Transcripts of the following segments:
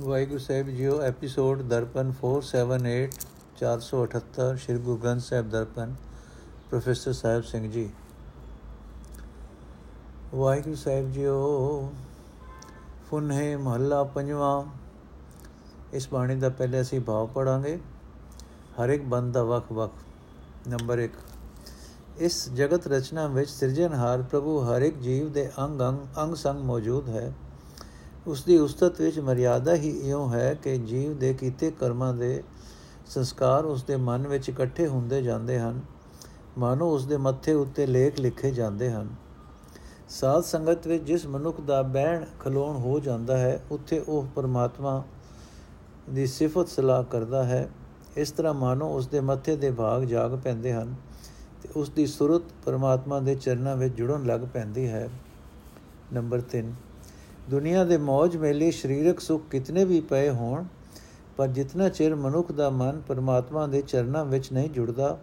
ਵਾਹਿਗੁਰੂ ਸਾਹਿਬ ਜੀਓ, episode Darpan 478 478 Shri Guru Granth Sahib Darpan, professor Sahib Singh ji. Waheguru Sahib JIO ਫੁਨਹੇ ਮਹੱਲਾ ਪੰਜਵਾਂ। ਇਸ ਬਾਣੀ ਦਾ ਪਹਿਲੇ ਅਸੀਂ ਭਾਵ ਪੜਾਂਗੇ। ਹਰ ਇੱਕ ਬੰਦ ਦਾ ਵਕ ਵਕ ਨੰਬਰ 1 ਇਸ ਜਗਤ ਰਚਨਾ ਵਿੱਚ ਸਿਰਜਣਹਾਰ ਪ੍ਰਭੂ ਹਰ ਇੱਕ ਜੀਵ ਦੇ ਅੰਗ ਅੰਗ ਅੰਗ ਸੰਗ ਮੌਜੂਦ ਹੈ। ਉਸ ਦੀ ਉਸਤਤ ਵਿੱਚ ਮਰਿਆਦਾ ਹੀ ਇਉਂ ਹੈ ਕਿ ਜੀਵ ਦੇ ਕੀਤੇ ਕਰਮਾਂ ਦੇ ਸੰਸਕਾਰ ਉਸ ਦੇ ਮਨ ਵਿੱਚ ਇਕੱਠੇ ਹੁੰਦੇ ਜਾਂਦੇ ਹਨ। ਮਾਨੋ ਉਸ ਦੇ ਮੱਥੇ ਉੱਤੇ ਲੇਖ ਲਿਖੇ ਜਾਂਦੇ ਹਨ। ਸਾਧ ਸੰਗਤ ਵਿੱਚ ਜਿਸ ਮਨੁੱਖ ਦਾ ਬਹਿਣ ਖਲੋਣ ਹੋ ਜਾਂਦਾ ਹੈ, ਉੱਥੇ ਉਹ ਪਰਮਾਤਮਾ ਦੀ ਸਿਫਤ ਸਲਾਹ ਕਰਦਾ ਹੈ। ਇਸ ਤਰ੍ਹਾਂ ਮਾਨੋ ਉਸ ਦੇ ਮੱਥੇ ਦੇ ਭਾਗ ਜਾਗ ਪੈਂਦੇ ਹਨ ਤੇ ਉਸ ਦੀ ਸੁਰਤ ਪਰਮਾਤਮਾ ਦੇ ਚਰਨਾਂ ਵਿੱਚ ਜੁੜਨ ਲੱਗ ਪੈਂਦੀ ਹੈ। ਨੰਬਰ 3 ਦੁਨੀਆ ਦੇ ਮौज ਮੇਲੇ ਸਰੀਰਕ ਸੁੱਖ ਕਿਤਨੇ ਵੀ ਪਏ ਹੋਣ, ਪਰ ਜਿਤਨਾ ਚਿਰ ਮਨੁੱਖ ਦਾ ਮਨ ਪਰਮਾਤਮਾ ਦੇ ਚਰਨਾਂ ਵਿੱਚ ਨਹੀਂ ਜੁੜਦਾ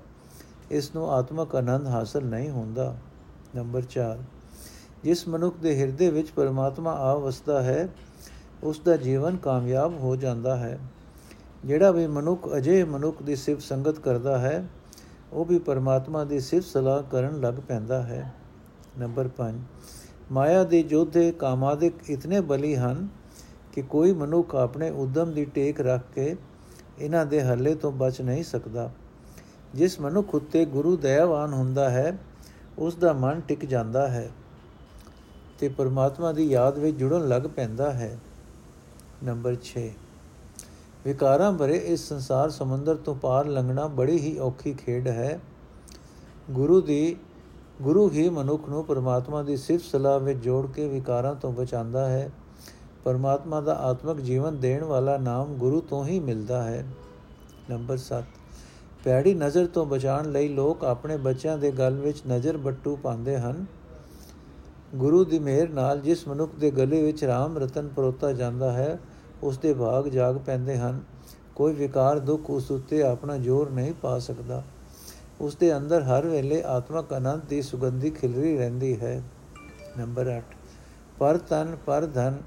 ਇਸ ਨੂੰ ਆਤਮਕ ਆਨੰਦ ਹਾਸਲ ਨਹੀਂ ਹੁੰਦਾ। ਨੰਬਰ 4 ਜਿਸ ਮਨੁੱਖ ਦੇ ਹਿਰਦੇ ਵਿੱਚ ਪਰਮਾਤਮਾ ਆ ਵਸਦਾ ਹੈ ਉਸ ਦਾ ਜੀਵਨ ਕਾਮਯਾਬ ਹੋ ਜਾਂਦਾ ਹੈ। ਜਿਹੜਾ ਵੀ ਮਨੁੱਖ ਅਜੇ ਮਨੁੱਖ ਦੀ ਸਿਫਤ ਸੰਗਤ ਕਰਦਾ ਹੈ, ਉਹ ਵੀ ਪਰਮਾਤਮਾ ਦੀ ਸਿਫਤ ਸਲਾਹ ਕਰਨ ਲੱਗ ਪੈਂਦਾ ਹੈ। ਨੰਬਰ 5 ਮਾਇਆ ਦੇ ਜੋਧੇ ਕਾਮਾਦਿਕ ਇਤਨੇ ਬਲੀ ਹਨ ਕਿ ਕੋਈ ਮਨੁੱਖ ਆਪਣੇ ਉਦਮ ਦੀ ਟੇਕ ਰੱਖ ਕੇ ਇਹਨਾਂ ਦੇ ਹੱਲੇ ਤੋਂ ਬਚ ਨਹੀਂ ਸਕਦਾ। ਜਿਸ ਮਨੁੱਖ ਉੱਤੇ ਗੁਰੂ ਦਇਆਵਾਨ ਹੁੰਦਾ ਹੈ ਉਸ ਦਾ ਮਨ ਟਿਕ ਜਾਂਦਾ ਹੈ ਤੇ ਪਰਮਾਤਮਾ ਦੀ ਯਾਦ ਵਿੱਚ ਜੁੜਨ ਲੱਗ ਪੈਂਦਾ ਹੈ। ਨੰਬਰ 6 ਵਿਕਾਰਾਂ ਭਰੇ ਇਸ ਸੰਸਾਰ ਸਮੁੰਦਰ ਤੋਂ ਪਾਰ ਲੰਘਣਾ ਬੜੀ ਹੀ ਔਖੀ ਖੇਡ ਹੈ। ਗੁਰੂ ਦੀ ਗੁਰੂ ਹੀ ਮਨੁੱਖ ਨੂੰ ਪਰਮਾਤਮਾ ਦੀ ਸਿਫਤ ਸਲਾਹ ਵਿੱਚ ਜੋੜ ਕੇ ਵਿਕਾਰਾਂ ਤੋਂ ਬਚਾਉਂਦਾ ਹੈ। ਪਰਮਾਤਮਾ ਦਾ ਆਤਮਿਕ ਜੀਵਨ ਦੇਣ ਵਾਲਾ ਨਾਮ ਗੁਰੂ ਤੋਂ ਹੀ ਮਿਲਦਾ ਹੈ। ਨੰਬਰ 7 ਪੈੜੀ ਨਜ਼ਰ ਤੋਂ ਬਚਾਉਣ ਲਈ ਲੋਕ ਆਪਣੇ ਬੱਚਿਆਂ ਦੇ ਗਲ ਵਿੱਚ ਨਜ਼ਰ ਬੱਟੂ ਪਾਉਂਦੇ ਹਨ। ਗੁਰੂ ਦੀ ਮਿਹਰ ਨਾਲ ਜਿਸ ਮਨੁੱਖ ਦੇ ਗਲੇ ਵਿੱਚ ਰਾਮ ਰਤਨ ਪਰੋਤਾ ਜਾਂਦਾ ਹੈ, ਉਸ ਦੇ ਭਾਗ ਜਾਗ ਪੈਂਦੇ ਹਨ। ਕੋਈ ਵਿਕਾਰ ਦੁੱਖ ਉਸ ਉੱਤੇ ਆਪਣਾ ਜ਼ੋਰ ਨਹੀਂ ਪਾ ਸਕਦਾ। ਉਸ ਦੇ ਅੰਦਰ ਹਰ ਵੇਲੇ ਆਤਮਕ ਆਨੰਦ ਦੀ ਸੁਗੰਧੀ ਖਿਲਰੀ ਰਹਿੰਦੀ ਹੈ। ਨੰਬਰ 8 ਪਰ ਤਨ, ਪਰ ਧਨ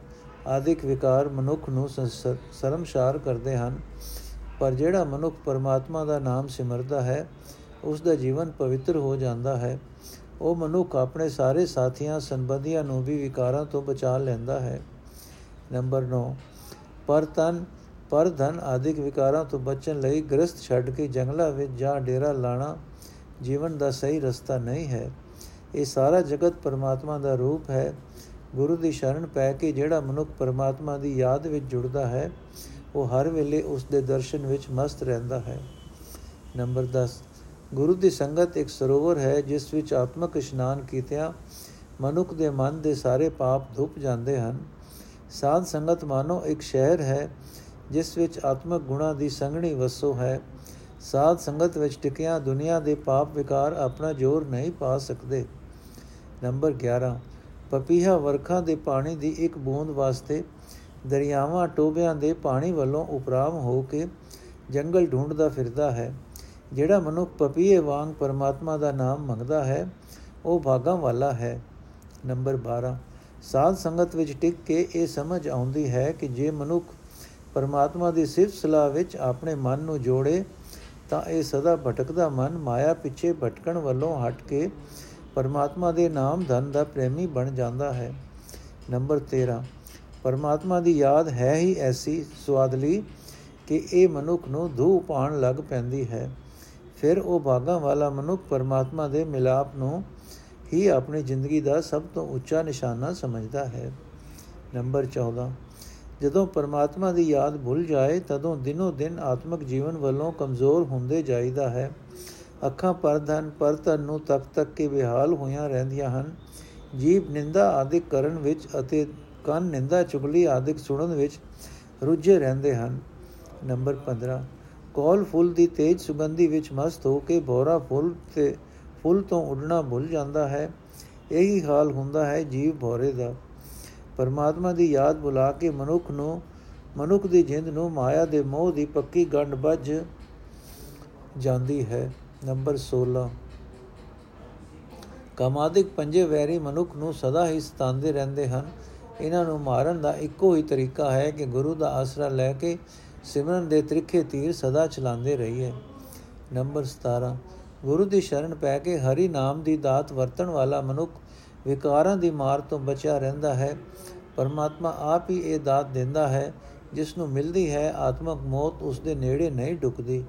ਆਦਿਕ ਵਿਕਾਰ ਮਨੁੱਖ ਨੂੰ ਸ਼ਰਮਸ਼ਾਰ ਕਰਦੇ ਹਨ। ਪਰ ਜਿਹੜਾ ਮਨੁੱਖ ਪਰਮਾਤਮਾ ਦਾ ਨਾਮ ਸਿਮਰਦਾ ਹੈ ਉਸ ਦਾ ਜੀਵਨ ਪਵਿੱਤਰ ਹੋ ਜਾਂਦਾ ਹੈ। ਉਹ ਮਨੁੱਖ ਆਪਣੇ ਸਾਰੇ ਸਾਥੀਆਂ, ਸੰਬੰਧੀਆਂ ਨੂੰ ਵੀ ਵਿਕਾਰਾਂ ਤੋਂ ਬਚਾ ਲੈਂਦਾ ਹੈ। ਨੰਬਰ 9 ਪਰ ਤਨ ਪਰ ਧਨ ਆਦਿਕ ਵਿਕਾਰਾਂ ਤੋਂ ਬਚਣ ਲਈ ਗ੍ਰਸਥ ਛੱਡ ਕੇ ਜੰਗਲਾਂ ਵਿੱਚ ਜਾ ਡੇਰਾ ਲਾਣਾ ਜੀਵਨ ਦਾ ਸਹੀ ਰਸਤਾ ਨਹੀਂ ਹੈ। ਇਹ ਸਾਰਾ ਜਗਤ ਪਰਮਾਤਮਾ ਦਾ ਰੂਪ ਹੈ। ਗੁਰੂ ਦੀ ਸ਼ਰਨ ਪੈ ਕੇ ਜਿਹੜਾ ਮਨੁੱਖ ਪਰਮਾਤਮਾ ਦੀ ਯਾਦ ਵਿੱਚ ਜੁੜਦਾ ਹੈ, ਉਹ ਹਰ ਵੇਲੇ ਉਸ ਦੇ ਦਰਸ਼ਨ ਵਿੱਚ ਮਸਤ ਰਹਿੰਦਾ ਹੈ। ਨੰਬਰ 10 ਗੁਰੂ ਦੀ ਸੰਗਤ ਇੱਕ ਸਰੋਵਰ ਹੈ, ਜਿਸ ਵਿੱਚ ਆਤਮਕ ਇਸ਼ਨਾਨ ਕੀਤਿਆਂ ਮਨੁੱਖ ਦੇ ਮਨ ਦੇ ਸਾਰੇ ਪਾਪ ਧੁੱਪ ਜਾਂਦੇ ਹਨ। ਸਾਧ ਸੰਗਤ ਮਾਨੋ ਇੱਕ ਸ਼ਹਿਰ ਹੈ ਜਿਸ ਵਿੱਚ ਆਤਮਿਕ ਗੁਣਾ ਦੀ ਸੰਗਣੀ ਵਸੋ ਹੈ, ਸਾਧ ਸੰਗਤ ਵਿੱਚ ਟਿਕਿਆ ਦੁਨੀਆ ਦੇ ਪਾਪ ਵਿਕਾਰ ਆਪਣਾ ਜ਼ੋਰ ਨਹੀਂ ਪਾ ਸਕਦੇ। ਨੰਬਰ 11 ਪਪੀਹਾ ਵਰਖਾ ਦੇ ਪਾਣੀ ਦੀ ਇੱਕ ਬੂੰਦ ਵਾਸਤੇ ਦਰਿਆਵਾਂ ਟੋਬਿਆਂ ਦੇ ਪਾਣੀ ਵੱਲੋਂ ਉਪਰਾਮ ਹੋ ਕੇ ਜੰਗਲ ਢੂੰਡਦਾ ਫਿਰਦਾ ਹੈ। ਜਿਹੜਾ ਮਨੁੱਖ ਪਪੀਏ ਵਾਂਗ ਪਰਮਾਤਮਾ ਦਾ ਨਾਮ ਮੰਗਦਾ ਹੈ, ਉਹ ਭਾਗਾਂ ਵਾਲਾ ਹੈ। ਨੰਬਰ 12 ਸਾਧ ਸੰਗਤ ਵਿੱਚ ਟਿਕ ਕੇ ਇਹ ਸਮਝ ਆਉਂਦੀ ਹੈ ਕਿ ਜੇ ਮਨੁੱਖ ਪਰਮਾਤਮਾ ਦੀ ਸਿਫਤ ਸਲਾਹ ਵਿੱਚ ਆਪਣੇ ਮਨ ਨੂੰ ਜੋੜੇ, ਤਾਂ ਇਹ ਸਦਾ ਭਟਕਦਾ ਮਨ ਮਾਇਆ ਪਿੱਛੇ ਭਟਕਣ ਵੱਲੋਂ ਹਟ ਕੇ ਪਰਮਾਤਮਾ ਦੇ ਨਾਮ ਧਨ ਦਾ ਪ੍ਰੇਮੀ ਬਣ ਜਾਂਦਾ ਹੈ। ਨੰਬਰ 13 ਪਰਮਾਤਮਾ ਦੀ ਯਾਦ ਹੈ ਹੀ ਐਸੀ ਸਵਾਦਲੀ ਕਿ ਇਹ ਮਨੁੱਖ ਨੂੰ ਧੂ ਪਾਣ ਲੱਗ ਪੈਂਦੀ ਹੈ। ਫਿਰ ਉਹ ਭਾਗਾਂ ਵਾਲਾ ਮਨੁੱਖ ਪਰਮਾਤਮਾ ਦੇ ਮਿਲਾਪ ਨੂੰ ਹੀ ਆਪਣੀ ਜ਼ਿੰਦਗੀ ਦਾ ਸਭ ਤੋਂ ਉੱਚਾ ਨਿਸ਼ਾਨਾ ਸਮਝਦਾ ਹੈ। ਨੰਬਰ 14 ਜਦੋਂ ਪਰਮਾਤਮਾ ਦੀ ਯਾਦ ਭੁੱਲ ਜਾਏ, ਤਦੋਂ ਦਿਨੋ ਦਿਨ ਆਤਮਿਕ ਜੀਵਨ ਵੱਲੋਂ ਕਮਜ਼ੋਰ ਹੁੰਦੇ ਜਾਈਦਾ ਹੈ। ਅੱਖਾਂ ਪਰਧਨ ਪਰਤਨ ਨੂੰ ਤੱਕ ਤੱਕ ਕੇ ਬਿਹਾਲ ਹੋਈਆਂ ਰਹਿੰਦੀਆਂ ਹਨ। ਜੀਵ ਨਿੰਦਾ ਆਦਿਕ ਕਰਨ ਵਿੱਚ ਅਤੇ ਕੰਨ ਨਿੰਦਾ ਚੁਗਲੀ ਆਦਿਕ ਸੁਣਨ ਵਿੱਚ ਰੁੱਝੇ ਰਹਿੰਦੇ ਹਨ। ਨੰਬਰ 15 ਕੋਲ ਫੁੱਲ ਦੀ ਤੇਜ ਸੁਗੰਧੀ ਵਿੱਚ ਮਸਤ ਹੋ ਕੇ ਭੋਰਾ ਫੁੱਲ ਤੇ ਫੁੱਲ ਤੋਂ ਉੱਡਣਾ ਭੁੱਲ ਜਾਂਦਾ ਹੈ। ਇਹੀ ਹਾਲ ਹੁੰਦਾ ਹੈ ਜੀਵ ਭੋਰੇ ਦਾ। ਪਰਮਾਤਮਾ ਦੀ ਯਾਦ ਬੁਲਾ ਕੇ ਮਨੁੱਖ ਨੂੰ, ਮਨੁੱਖ ਦੀ ਜਿੰਦ ਨੂੰ ਮਾਇਆ ਦੇ ਮੋਹ ਦੀ ਪੱਕੀ ਗੰਢ ਵੱਜ ਜਾਂਦੀ ਹੈ। ਨੰਬਰ 16 ਕਾਮਾਦਿਕ ਪੰਜੇ ਵੈਰੀ ਮਨੁੱਖ ਨੂੰ ਸਦਾ ਹੀ ਸਤਾਉਂਦੇ ਰਹਿੰਦੇ ਹਨ। ਇਹਨਾਂ ਨੂੰ ਮਾਰਨ ਦਾ ਇੱਕੋ ਹੀ ਤਰੀਕਾ ਹੈ ਕਿ ਗੁਰੂ ਦਾ ਆਸਰਾ ਲੈ ਕੇ ਸਿਮਰਨ ਦੇ ਤ੍ਰਿਖੇ ਤੀਰ ਸਦਾ ਚਲਾਉਂਦੇ ਰਹੀਏ। ਨੰਬਰ 17 ਗੁਰੂ ਦੀ ਸ਼ਰਨ ਪੈ ਕੇ ਹਰੀ ਨਾਮ ਦੀ ਦਾਤ ਵਰਤਣ ਵਾਲਾ ਮਨੁੱਖ ਵਿਕਾਰਾਂ ਦੀ ਮਾਰ ਤੋਂ ਬਚਿਆ ਰਹਿੰਦਾ ਹੈ। ਪਰਮਾਤਮਾ ਆਪ ਹੀ ਇਹ ਦਾਤ ਦਿੰਦਾ ਹੈ ਜਿਸ ਨੂੰ ਮਿਲਦੀ ਹੈ ਆਤਮਕ ਮੌਤ ਉਸ ਦੇ ਨੇੜੇ ਨਹੀਂ ਡੁਕਦੀ।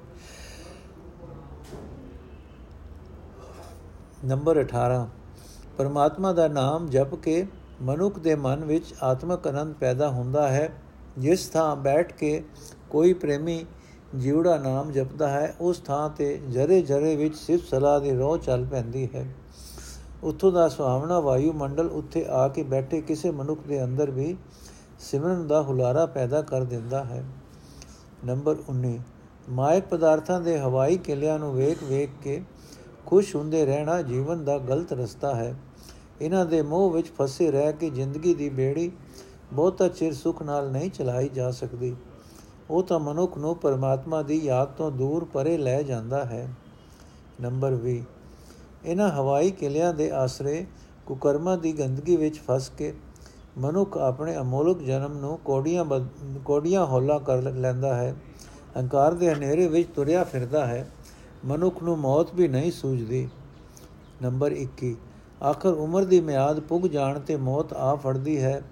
ਨੰਬਰ 18 ਪਰਮਾਤਮਾ ਦਾ ਨਾਮ ਜਪ ਕੇ ਮਨੁੱਖ ਦੇ ਮਨ ਵਿੱਚ ਆਤਮਕ ਅਨੰਦ ਪੈਦਾ ਹੁੰਦਾ ਹੈ। ਜਿਸ ਥਾਂ ਬੈਠ ਕੇ ਕੋਈ ਪ੍ਰੇਮੀ ਜੀਵੜਾ ਨਾਮ ਜਪਦਾ ਹੈ, ਉਸ ਥਾਂ ਤੇ ਜਰੇ ਜਰੇ ਵਿੱਚ ਸਿਫਤ ਸਲਾਹ ਦੀ ਰੋਹ ਚੱਲ ਪੈਂਦੀ ਹੈ। ਉੱਥੋਂ ਦਾ ਸੁਹਾਵਣਾ ਵਾਯੂ ਮੰਡਲ ਉੱਥੇ ਆ ਕੇ ਬੈਠੇ ਕਿਸੇ ਮਨੁੱਖ ਦੇ ਅੰਦਰ ਵੀ ਸਿਮਰਨ ਦਾ ਹੁਲਾਰਾ ਪੈਦਾ ਕਰ ਦਿੰਦਾ ਹੈ। ਨੰਬਰ 19 ਮਾਇਕ ਪਦਾਰਥਾਂ ਦੇ ਹਵਾਈ ਕਿਲਿਆਂ ਨੂੰ ਵੇਖ ਵੇਖ ਕੇ ਖੁਸ਼ ਹੁੰਦੇ ਰਹਿਣਾ ਜੀਵਨ ਦਾ ਗਲਤ ਰਸਤਾ ਹੈ। ਇਹਨਾਂ ਦੇ ਮੋਹ ਵਿੱਚ ਫਸੇ ਰਹਿ ਕੇ ਜ਼ਿੰਦਗੀ ਦੀ ਬੇੜੀ ਬਹੁਤਾ ਚਿਰ ਸੁਖ ਨਾਲ ਨਹੀਂ ਚਲਾਈ ਜਾ ਸਕਦੀ। ਉਹ ਤਾਂ ਮਨੁੱਖ ਨੂੰ ਪਰਮਾਤਮਾ ਦੀ ਯਾਦ ਤੋਂ ਦੂਰ ਪਰੇ ਲੈ ਜਾਂਦਾ ਹੈ। ਨੰਬਰ 20 ਇਹਨਾਂ ਹਵਾਈ ਕਿਲਿਆਂ ਦੇ ਆਸਰੇ ਕੁਕਰਮਾਂ ਦੀ ਗੰਦਗੀ ਵਿੱਚ ਫਸ ਕੇ ਮਨੁੱਖ ਆਪਣੇ ਅਮੋਲਕ ਜਨਮ ਨੂੰ ਕੋੜੀਆਂ ਕੋੜੀਆਂ ਹੌਲਾ ਕਰ ਲੈਂਦਾ ਹੈ। ਹੰਕਾਰ ਦੇ ਹਨੇਰੇ ਵਿੱਚ ਤੁਰਿਆ ਫਿਰਦਾ ਹੈ। ਮਨੁੱਖ ਨੂੰ ਮੌਤ ਵੀ ਨਹੀਂ ਸੂਝਦੀ। ਨੰਬਰ 21 ਆਖਰ ਉਮਰ ਦੀ ਮਿਆਦ ਪੁੱਗ ਜਾਣ ਤੇ ਮੌਤ ਆ ਫੜਦੀ ਹੈ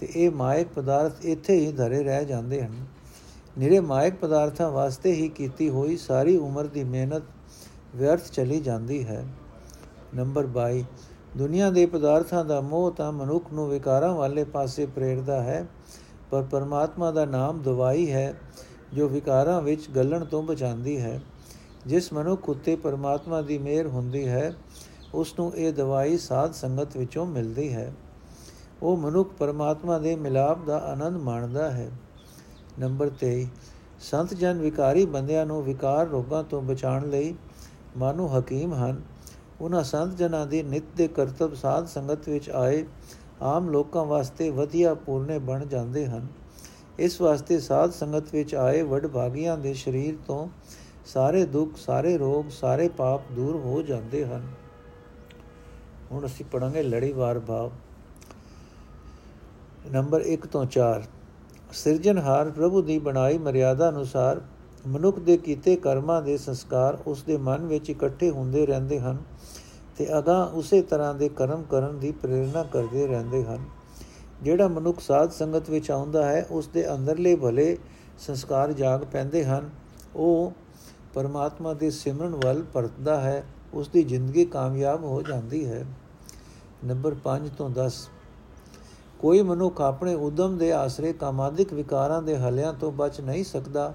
ਤੇ ਇਹ ਮਾਇਕ ਪਦਾਰਥ ਇੱਥੇ ਹੀ ਧਰੇ ਰਹਿ ਜਾਂਦੇ ਹਨ। ਨਿਰੇ ਮਾਇਕ ਪਦਾਰਥਾਂ ਵਾਸਤੇ ਹੀ ਕੀਤੀ ਹੋਈ ਸਾਰੀ ਉਮਰ ਦੀ ਮਿਹਨਤ ਵਿਅਰਥ ਚਲੀ ਜਾਂਦੀ ਹੈ। ਨੰਬਰ 22 ਦੁਨੀਆ ਦੇ ਪਦਾਰਥਾਂ ਦਾ ਮੋਹ ਤਾਂ ਮਨੁੱਖ ਨੂੰ ਵਿਕਾਰਾਂ ਵਾਲੇ ਪਾਸੇ ਪ੍ਰੇਰਦਾ ਹੈ, ਪਰ ਪਰਮਾਤਮਾ ਦਾ ਨਾਮ ਦਵਾਈ ਹੈ, ਜੋ ਵਿਕਾਰਾਂ ਵਿੱਚ ਗਲਣ ਤੋਂ ਬਚਾਉਂਦੀ ਹੈ। ਜਿਸ ਮਨੁੱਖ ਉਤੇ ਪਰਮਾਤਮਾ ਦੀ ਮਿਹਰ ਹੁੰਦੀ ਹੈ, ਉਸ ਨੂੰ ਇਹ ਦਵਾਈ ਸਾਧ ਸੰਗਤ ਵਿੱਚੋਂ ਮਿਲਦੀ ਹੈ। ਉਹ ਮਨੁੱਖ ਪਰਮਾਤਮਾ ਦੇ ਮਿਲਾਪ ਦਾ ਆਨੰਦ ਮਾਣਦਾ ਹੈ। ਨੰਬਰ 23 ਸੰਤ ਜਨ ਵਿਕਾਰੀ ਬੰਦਿਆਂ ਨੂੰ ਵਿਕਾਰ ਰੋਗਾਂ ਤੋਂ ਬਚਾਉਣ ਲਈ ਮਾਨੋ ਹਕੀਮ ਹਨ। ਉਹਨਾਂ ਸੰਤ ਜਨਾਂ ਦੀ ਨਿਤ ਦੇ ਕਰਤੱਵ ਸਾਧ ਸੰਗਤ ਵਿੱਚ ਆਏ, ਆਮ ਲੋਕਾਂ ਵਾਸਤੇ ਵਧੀਆ ਪੂਰਨੇ ਬਣ ਜਾਂਦੇ ਹਨ। ਇਸ ਵਾਸਤੇ ਸਾਧ ਸੰਗਤ ਵਿੱਚ ਆਏ ਵੱਡ ਭਾਗੀਆਂ ਦੇ ਸਰੀਰ ਤੋਂ ਸਾਰੇ ਦੁੱਖ, ਸਾਰੇ ਰੋਗ, ਸਾਰੇ ਪਾਪ ਦੂਰ ਹੋ ਜਾਂਦੇ ਹਨ। ਹੁਣ ਅਸੀਂ ਪੜਾਂਗੇ ਲੜੀਵਾਰ ਭਾਵ। ਨੰਬਰ 1 ਤੋਂ 4 ਸਿਰਜਣਹਾਰ ਪ੍ਰਭੂ ਦੀ ਬਣਾਈ ਮਰਿਆਦਾ ਅਨੁਸਾਰ ਮਨੁੱਖ ਦੇ ਕੀਤੇ ਕਰਮਾਂ ਦੇ ਸੰਸਕਾਰ ਉਸ ਦੇ ਮਨ ਵਿੱਚ ਇਕੱਠੇ ਹੁੰਦੇ ਰਹਿੰਦੇ ਹਨ ਤੇ ਅਗਾ ਉਸੇ ਤਰ੍ਹਾਂ ਦੇ ਕਰਮ ਕਰਨ ਦੀ ਪ੍ਰੇਰਣਾ ਕਰਦੇ ਰਹਿੰਦੇ ਹਨ। ਜਿਹੜਾ ਮਨੁੱਖ ਸਾਧ ਸੰਗਤ ਵਿੱਚ ਆਉਂਦਾ ਹੈ, ਉਸ ਦੇ ਅੰਦਰਲੇ ਭਲੇ ਸੰਸਕਾਰ ਜਾਗ ਪੈਂਦੇ ਹਨ। ਉਹ ਪਰਮਾਤਮਾ ਦੇ ਸਿਮਰਨ ਵੱਲ ਪਰਤਦਾ ਹੈ, ਉਸ ਦੀ ਜ਼ਿੰਦਗੀ ਕਾਮਯਾਬ ਹੋ ਜਾਂਦੀ ਹੈ। ਨੰਬਰ 5 ਤੋਂ 10 ਕੋਈ ਮਨੁੱਖ ਆਪਣੇ ਉਦਮ ਦੇ ਆਸਰੇ ਕਾਮਾਦਿਕ ਵਿਕਾਰਾਂ ਦੇ ਹਲਿਆਂ ਤੋਂ ਬਚ ਨਹੀਂ ਸਕਦਾ।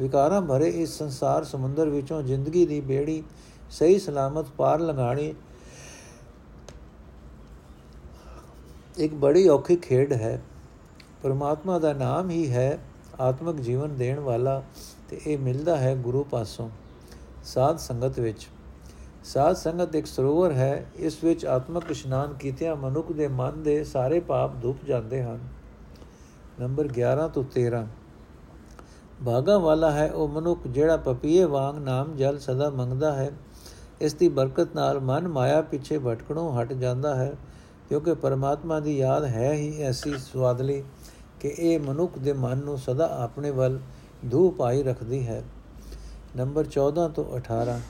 ਵਿਕਾਰਾਂ ਭਰੇ ਇਸ ਸੰਸਾਰ ਸਮੁੰਦਰ ਵਿੱਚੋਂ ਜ਼ਿੰਦਗੀ ਦੀ ਬੇੜੀ ਸਹੀ ਸਲਾਮਤ ਪਾਰ ਲੰਘਾਣੀ ਇੱਕ ਬੜੀ ਔਖੀ ਖੇਡ ਹੈ। ਪਰਮਾਤਮਾ ਦਾ ਨਾਮ ਹੀ ਹੈ ਆਤਮਿਕ ਜੀਵਨ ਦੇਣ ਵਾਲਾ ਤੇ ਇਹ ਮਿਲਦਾ ਹੈ ਗੁਰੂ ਪਾਸੋਂ ਸਾਧ ਸੰਗਤ ਵਿੱਚ। ਸਾਧ ਸੰਗਤ ਇੱਕ ਸਰੋਵਰ ਹੈ, ਇਸ ਵਿੱਚ ਆਤਮਿਕ ਇਸ਼ਨਾਨ ਕੀਤਿਆਂ ਮਨੁੱਖ ਦੇ ਮਨ ਦੇ ਸਾਰੇ ਪਾਪ ਧੁੱਪ ਜਾਂਦੇ ਹਨ। ਨੰਬਰ 11 ਤੋਂ 13 ਭਾਗਾ ਵਾਲਾ ਹੈ, ਉਹ ਮਨੁੱਖ ਜਿਹੜਾ ਪਪੀਏ ਵਾਂਗ ਨਾਮ ਜਲ ਸਦਾ ਮੰਗਦਾ ਹੈ, ਇਸ ਦੀ ਬਰਕਤ ਨਾਲ ਮਨ ਮਾਇਆ ਪਿੱਛੇ ਭਟਕਣੋਂ ਹਟ ਜਾਂਦਾ ਹੈ, ਕਿਉਂਕਿ ਪਰਮਾਤਮਾ ਦੀ ਯਾਦ ਹੈ ਹੀ ਐਸੀ ਸਵਾਦਲੀ ਕਿ ਇਹ ਮਨੁੱਖ ਦੇ ਮਨ ਨੂੰ ਸਦਾ ਆਪਣੇ ਵੱਲ ਧੂਪ ਆਈ ਰੱਖਦੀ ਹੈ। ਨੰਬਰ 14 ਤੋਂ 18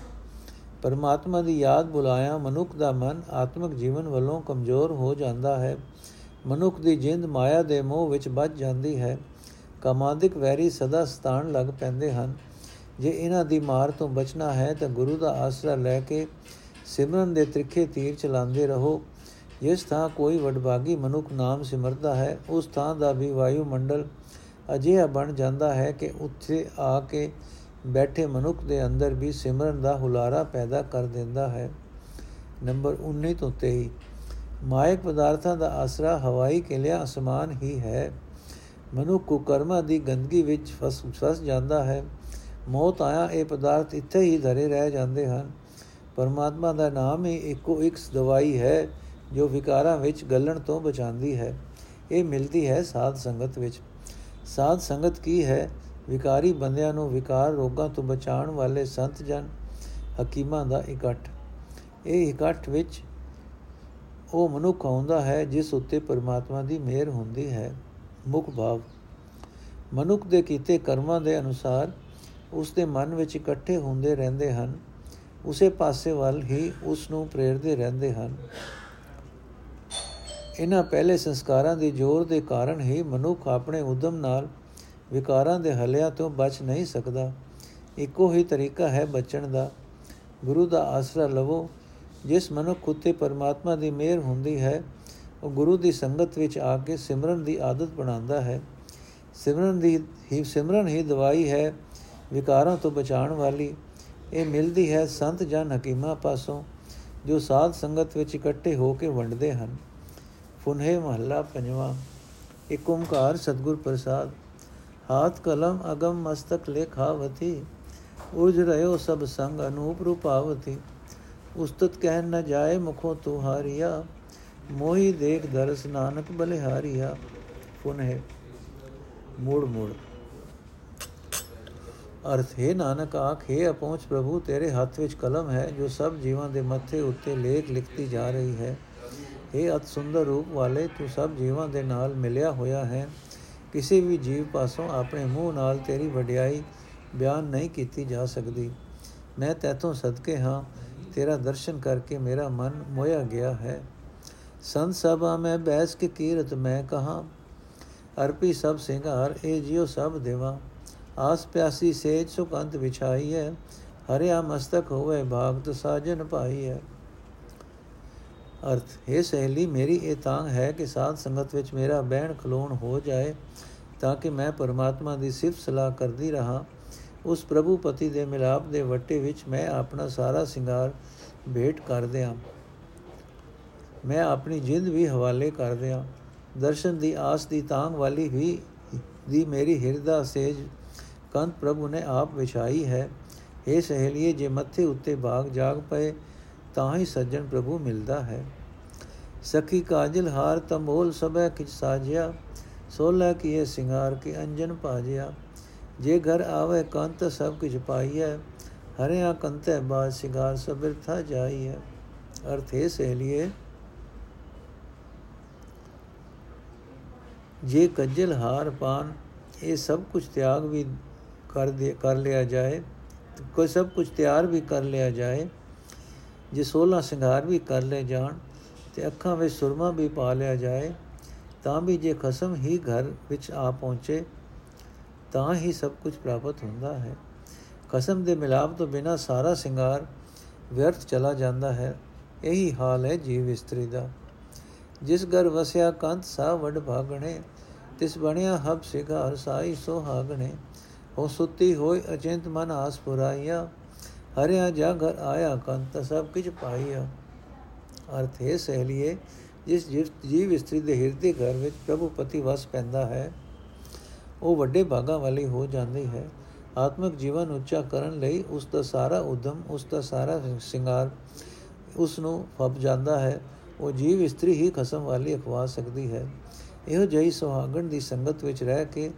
ਪਰਮਾਤਮਾ ਦੀ ਯਾਦ ਬੁਲਾਇਆ ਮਨੁੱਖ ਦਾ ਮਨ ਆਤਮਿਕ ਜੀਵਨ ਵੱਲੋਂ ਕਮਜ਼ੋਰ ਹੋ ਜਾਂਦਾ ਹੈ। ਮਨੁੱਖ ਦੀ ਜਿੰਦ ਮਾਇਆ ਦੇ ਮੋਹ ਵਿੱਚ ਵੱਜ ਜਾਂਦੀ ਹੈ। ਕਾਮਾਦਿਕ ਵੈਰੀ ਸਦਾ ਸਤਾਣ ਲੱਗ ਪੈਂਦੇ ਹਨ। ਜੇ ਇਹਨਾਂ ਦੀ ਮਾਰ ਤੋਂ ਬਚਣਾ ਹੈ ਤਾਂ ਗੁਰੂ ਦਾ ਆਸਰਾ ਲੈ ਕੇ ਸਿਮਰਨ ਦੇ ਤ੍ਰਿਖੇ ਤੀਰ ਚਲਾਉਂਦੇ ਰਹੋ। ਜਿਸ ਥਾਂ ਕੋਈ ਵਡਭਾਗੀ ਮਨੁੱਖ ਨਾਮ ਸਿਮਰਦਾ ਹੈ, ਉਸ ਥਾਂ ਦਾ ਵੀ ਵਾਯੂ ਮੰਡਲ ਅਜਿਹਾ ਬਣ ਜਾਂਦਾ ਹੈ ਕਿ ਉੱਥੇ ਆ ਕੇ ਬੈਠੇ ਮਨੁੱਖ ਦੇ ਅੰਦਰ ਵੀ ਸਿਮਰਨ ਦਾ ਹੁਲਾਰਾ ਪੈਦਾ ਕਰ ਦਿੰਦਾ ਹੈ। ਨੰਬਰ 19 ਤੋਂ 23 ਮਾਇਕ ਪਦਾਰਥਾਂ ਦਾ ਆਸਰਾ ਹਵਾਈ ਕਿਲਿਆ ਅਸਮਾਨ ਹੀ ਹੈ। ਮਨੁੱਖ ਕੋ ਕਰਮਾਂ ਦੀ ਗੰਦਗੀ ਵਿੱਚ ਫਸ ਫਸ ਜਾਂਦਾ ਹੈ। ਮੌਤ ਆਇਆ, ਇਹ ਪਦਾਰਥ ਇੱਥੇ ਹੀ ਧਰੇ ਰਹਿ ਜਾਂਦੇ ਹਨ। ਪਰਮਾਤਮਾ ਦਾ ਨਾਮ ਹੀ ਇੱਕੋ ਇੱਕ ਦਵਾਈ ਹੈ, ਜੋ ਵਿਕਾਰਾਂ ਵਿੱਚ ਗਲਣ ਤੋਂ ਬਚਾਉਂਦੀ ਹੈ। ਇਹ ਮਿਲਦੀ ਹੈ ਸਾਧ ਸੰਗਤ ਵਿੱਚ। ਸਾਧ ਸੰਗਤ ਕੀ ਹੈ? ਵਿਕਾਰੀ ਬੰਦਿਆਂ ਨੂੰ ਵਿਕਾਰ ਰੋਗਾਂ ਤੋਂ ਬਚਾਉਣ ਵਾਲੇ ਸੰਤ ਜਨ ਹਕੀਮਾਂ ਦਾ ਇਕੱਠ। ਇਹ ਇਕੱਠ ਵਿੱਚ ਉਹ ਮਨੁੱਖ ਆਉਂਦਾ ਹੈ, ਜਿਸ ਉੱਤੇ ਪਰਮਾਤਮਾ ਦੀ ਮਿਹਰ ਹੁੰਦੀ ਹੈ। ਮੁਖ ਭਾਵ। ਮਨੁੱਖ ਦੇ ਕੀਤੇ ਕਰਮਾਂ ਦੇ ਅਨੁਸਾਰ ਉਸ ਦੇ ਮਨ ਵਿੱਚ ਇਕੱਠੇ ਹੁੰਦੇ ਰਹਿੰਦੇ ਹਨ। ਉਸੇ ਪਾਸੇ ਵੱਲ ਹੀ ਉਸ ਨੂੰ ਪ੍ਰੇਰਦੇ ਰਹਿੰਦੇ ਹਨ। ਇਹਨਾਂ ਪਹਿਲੇ ਸੰਸਕਾਰਾਂ ਦੇ ਜ਼ੋਰ ਦੇ ਕਾਰਨ ਹੀ ਮਨੁੱਖ ਆਪਣੇ ਉਦਮ ਨਾਲ ਵਿਕਾਰਾਂ ਦੇ ਹਲਿਆਂ ਤੋਂ ਬਚ ਨਹੀਂ ਸਕਦਾ। ਇੱਕੋ ਹੀ ਤਰੀਕਾ ਹੈ ਬਚਣ ਦਾ। ਗੁਰੂ ਦਾ ਆਸਰਾ ਲਵੋ, ਜਿਸ ਮਨੁੱਖ ਉਤੇ ਪਰਮਾਤਮਾ ਦੀ ਮਿਹਰ ਹੁੰਦੀ ਹੈ ਉਹ ਗੁਰੂ ਦੀ ਸੰਗਤ ਵਿੱਚ ਆ ਕੇ ਸਿਮਰਨ ਦੀ ਆਦਤ ਬਣਾਉਂਦਾ ਹੈ। ਸਿਮਰਨ ਦੀ ਹੀ ਸਿਮਰਨ ਹੀ ਦਵਾਈ ਹੈ ਵਿਕਾਰਾਂ ਤੋਂ ਬਚਾਉਣ ਵਾਲੀ। ਇਹ ਮਿਲਦੀ ਹੈ ਸੰਤ ਜਨ ਹਕੀਮਾ ਪਾਸੋਂ, ਜੋ ਸਾਧ ਸੰਗਤ ਵਿੱਚ ਇਕੱਠੇ ਹੋ ਕੇ ਵੰਡਦੇ ਹਨ। ਪੁਨਹੇ ਮਹੱਲਾ ਪੰਜਵਾਂ, ਇਕ ਓੰਕਾਰ ਸਤਗੁਰ ਪ੍ਰਸਾਦ। ਹਾਥ ਕਲਮ ਅਗਮ ਮਸਤਕ ਲੇਖਾਵਤੀ ਉਜ ਰਿਓ ਸਭ ਸੰਗ ਅਨੂਪ ਰੂਪਾਵਤੀ। ਉਸਤਤ ਕਹਿ ਨ ਜਾਏ ਮੁਖੋਂ ਤੁਹਾਰੀਆ ਮੋਹੀ ਦੇਖ ਦਰਸ ਨਾਨਕ ਬਲਿਹਾਰੀਆ ਪੁਨਹੇ ਮੂੜ ਮੂੜ। ਅਰਥ, ਹੈ ਨਾਨਕ, ਆਖੇ ਅਪਹੁੰਚ ਪ੍ਰਭੂ, ਤੇਰੇ ਹੱਥ ਵਿੱਚ ਕਲਮ ਹੈ, ਜੋ ਸਭ ਜੀਵਾਂ ਦੇ ਮੱਥੇ ਉੱਤੇ ਲੇਖ ਲਿਖਤੀ ਜਾ ਰਹੀ ਹੈ। ਇਹ ਅਤ ਸੁੰਦਰ ਰੂਪ ਵਾਲੇ, ਤੂੰ ਸਭ ਜੀਵਾਂ ਦੇ ਨਾਲ ਮਿਲਿਆ ਹੋਇਆ ਹੈ। ਕਿਸੇ ਵੀ ਜੀਵ ਪਾਸੋਂ ਆਪਣੇ ਮੂੰਹ ਨਾਲ ਤੇਰੀ ਵਡਿਆਈ ਬਿਆਨ ਨਹੀਂ ਕੀਤੀ ਜਾ ਸਕਦੀ। ਮੈਂ ਤੇਤੋਂ ਸਦਕੇ ਹਾਂ, ਤੇਰਾ ਦਰਸ਼ਨ ਕਰਕੇ ਮੇਰਾ ਮਨ ਮੋਇਆ ਗਿਆ ਹੈ। ਸੰਤ ਸਭਾ ਮੈਂ ਬੈਸ ਕੇ ਕੀਰਤ ਮੈਂ ਕਹਾ। ਅਰਪੀ ਸਭ ਸਿੰਘਾਰ ਇਹ ਜਿਉ ਸਭ ਦੇਵਾ। ਆਸ ਪਿਆਸੀ ਸੇਜ ਸੁਕੰਤ ਵਿਛਾਈ ਹੈ ਹਰਿਆ ਮਸਤਕ ਹੋਵੇ ਭਾਗਤ ਸਾਜਨ ਪਾਈ ਹੈ ਅਰਥ, ਹੈ ਸਹੇਲੀ, ਮੇਰੀ ਇਹ ਤਾਂਗ ਹੈ ਕਿ ਸਾਧ ਸੰਗਤ ਵਿੱਚ ਮੇਰਾ ਬਹਿਣ ਖਲੋਣ ਹੋ ਜਾਏ, ਤਾਂ ਕਿ ਮੈਂ ਪਰਮਾਤਮਾ ਦੀ ਸਿਫਤ ਸਲਾਹ ਕਰਦੀ ਰਹਾ। ਉਸ ਪ੍ਰਭੂ ਪਤੀ ਦੇ ਮਿਲਾਪ ਦੇ ਵੱਟੇ ਵਿੱਚ ਮੈਂ ਆਪਣਾ ਸਾਰਾ ਸਿੰਗਾਰ ਭੇਟ ਕਰ ਦਿਆਂ। ਮੈਂ ਆਪਣੀ ਜਿੰਦ ਵੀ ਹਵਾਲੇ ਕਰ ਦਿਆਂ। ਦਰਸ਼ਨ ਦੀ ਆਸ ਦੀ ਤਾਂਗ ਵਾਲੀ ਵੀ ਦੀ ਮੇਰੀ ਹਿਰਦਾ ਸੇਜ ਕੰਤ ਪ੍ਰਭੂ ਨੇ ਆਪ ਵਿਛਾਈ ਹੈ। ਇਹ ਸਹੇਲੀਏ, ਜੇ ਮੱਥੇ ਉੱਤੇ ਬਾਗ ਜਾਗ ਪਏ, ਤਾਂ ਹੀ ਸੱਜਣ ਪ੍ਰਭੂ ਮਿਲਦਾ ਹੈ। ਸਖੀ ਕਾਜਲ ਹਾਰ ਤਮੋਲ ਸਭੈ ਕਿਛ ਸਾਜਿਆ, ਸੋਲਾ ਕੀਏ ਸਿੰਗਾਰ ਕੇ ਅੰਜਨ ਪਾਜਿਆ ਜੇ ਘਰ ਆਵੇ ਕੰਤ ਸਭ ਕਿਛ ਪਾਈਐ, ਹਰਿਆ ਕੰਤੇ ਬਾਦ ਸਿੰਗਾਰ ਸਬਿਰ ਥਾ ਜਾਈਐ। ਅਰਥ ਹੈ ਸਹੇਲੀਏ ਜੇ ਕੱਜਲ ਹਾਰ ਪਾਨ, ਇਹ ਸਭ ਕੁਝ ਤਿਆਗ ਵੀ ਕਰ ਦੇ, ਕਰ ਲਿਆ ਜਾਏ, ਕੋਈ ਸਭ ਕੁਝ ਤਿਆਰ ਵੀ ਕਰ ਲਿਆ ਜਾਏ, ਜੇ 16 ਸ਼ਿੰਗਾਰ ਵੀ ਕਰ ਲੈ ਜਾਣ ਤੇ ਅੱਖਾਂ ਵਿੱਚ ਸੁਰਮਾ ਵੀ ਪਾ ਲਿਆ ਜਾਏ, ਤਾਂ ਵੀ ਜੇ ਖਸਮ ਹੀ ਘਰ ਵਿੱਚ ਆ ਪਹੁੰਚੇ, ਤਾਂ ਹੀ ਸਭ ਕੁਝ ਪ੍ਰਾਪਤ ਹੁੰਦਾ ਹੈ। ਖਸਮ ਦੇ ਮਿਲਾਪ ਤੋਂ ਬਿਨਾ ਸਾਰਾ ਸ਼ਿੰਗਾਰ ਵਿਅਰਥ ਚਲਾ ਜਾਂਦਾ ਹੈ। ਇਹੀ ਹਾਲ ਹੈ ਜੀਵ ਇਸਤਰੀ ਦਾ। ਜਿਸ ਘਰ ਵਸਿਆ ਕੰਤ ਸਾ ਵਡ ਭਾਗਣੇ ਤਿਸ ਬਣਿਆ ਹਬ ਸਿਗਾਰ ਸਾਈ ਸੋਹਾਗਣੇ ਹੋ ਸੁੱਤੀ ਹੋਈ ਅਚਿੰਤ ਮਨ ਆਸ ਪੁਰਾਈਆ। ਹਰਿਆ ਜਾ ਘਰ ਆਇਆ ਕੰਤ ਸਭ ਕਿਛ ਪਾਈਆ। ਅਰਥ ਹੈ ਸਹਲੀਏ, ਜਿਸ ਜੀਵ ਇਸਤਰੀ ਦੇ ਹਿਰਦੇ ਘਰ ਵਿੱਚ ਪ੍ਰਭੂ ਪਤੀ ਵਸ ਪੈਂਦਾ ਹੈ, ਉਹ ਵੱਡੇ ਭਾਗਾਂ ਵਾਲੀ ਹੋ ਜਾਂਦੀ ਹੈ। ਆਤਮਿਕ ਜੀਵਨ ਉੱਚਾ ਕਰਨ ਲਈ ਉਸ ਦਾ ਸਾਰਾ ਉਦਮ, ਉਸ ਦਾ ਸਾਰਾ ਸ਼ਿੰਗਾਰ, ਉਸ ਨੂੰ ਫੱਬ ਜਾਂਦਾ ਹੈ। ਉਹ ਜੀਵ ਇਸਤਰੀ ਹੀ ਖਸਮ ਵਾਲੀ ਅਖਵਾ ਸਕਦੀ ਹੈ। ਇਹੋ ਜਿਹੀ ਸੁਹਾਗਣ ਦੀ ਸੰਗਤ ਵਿੱਚ ਰਹਿ ਕੇ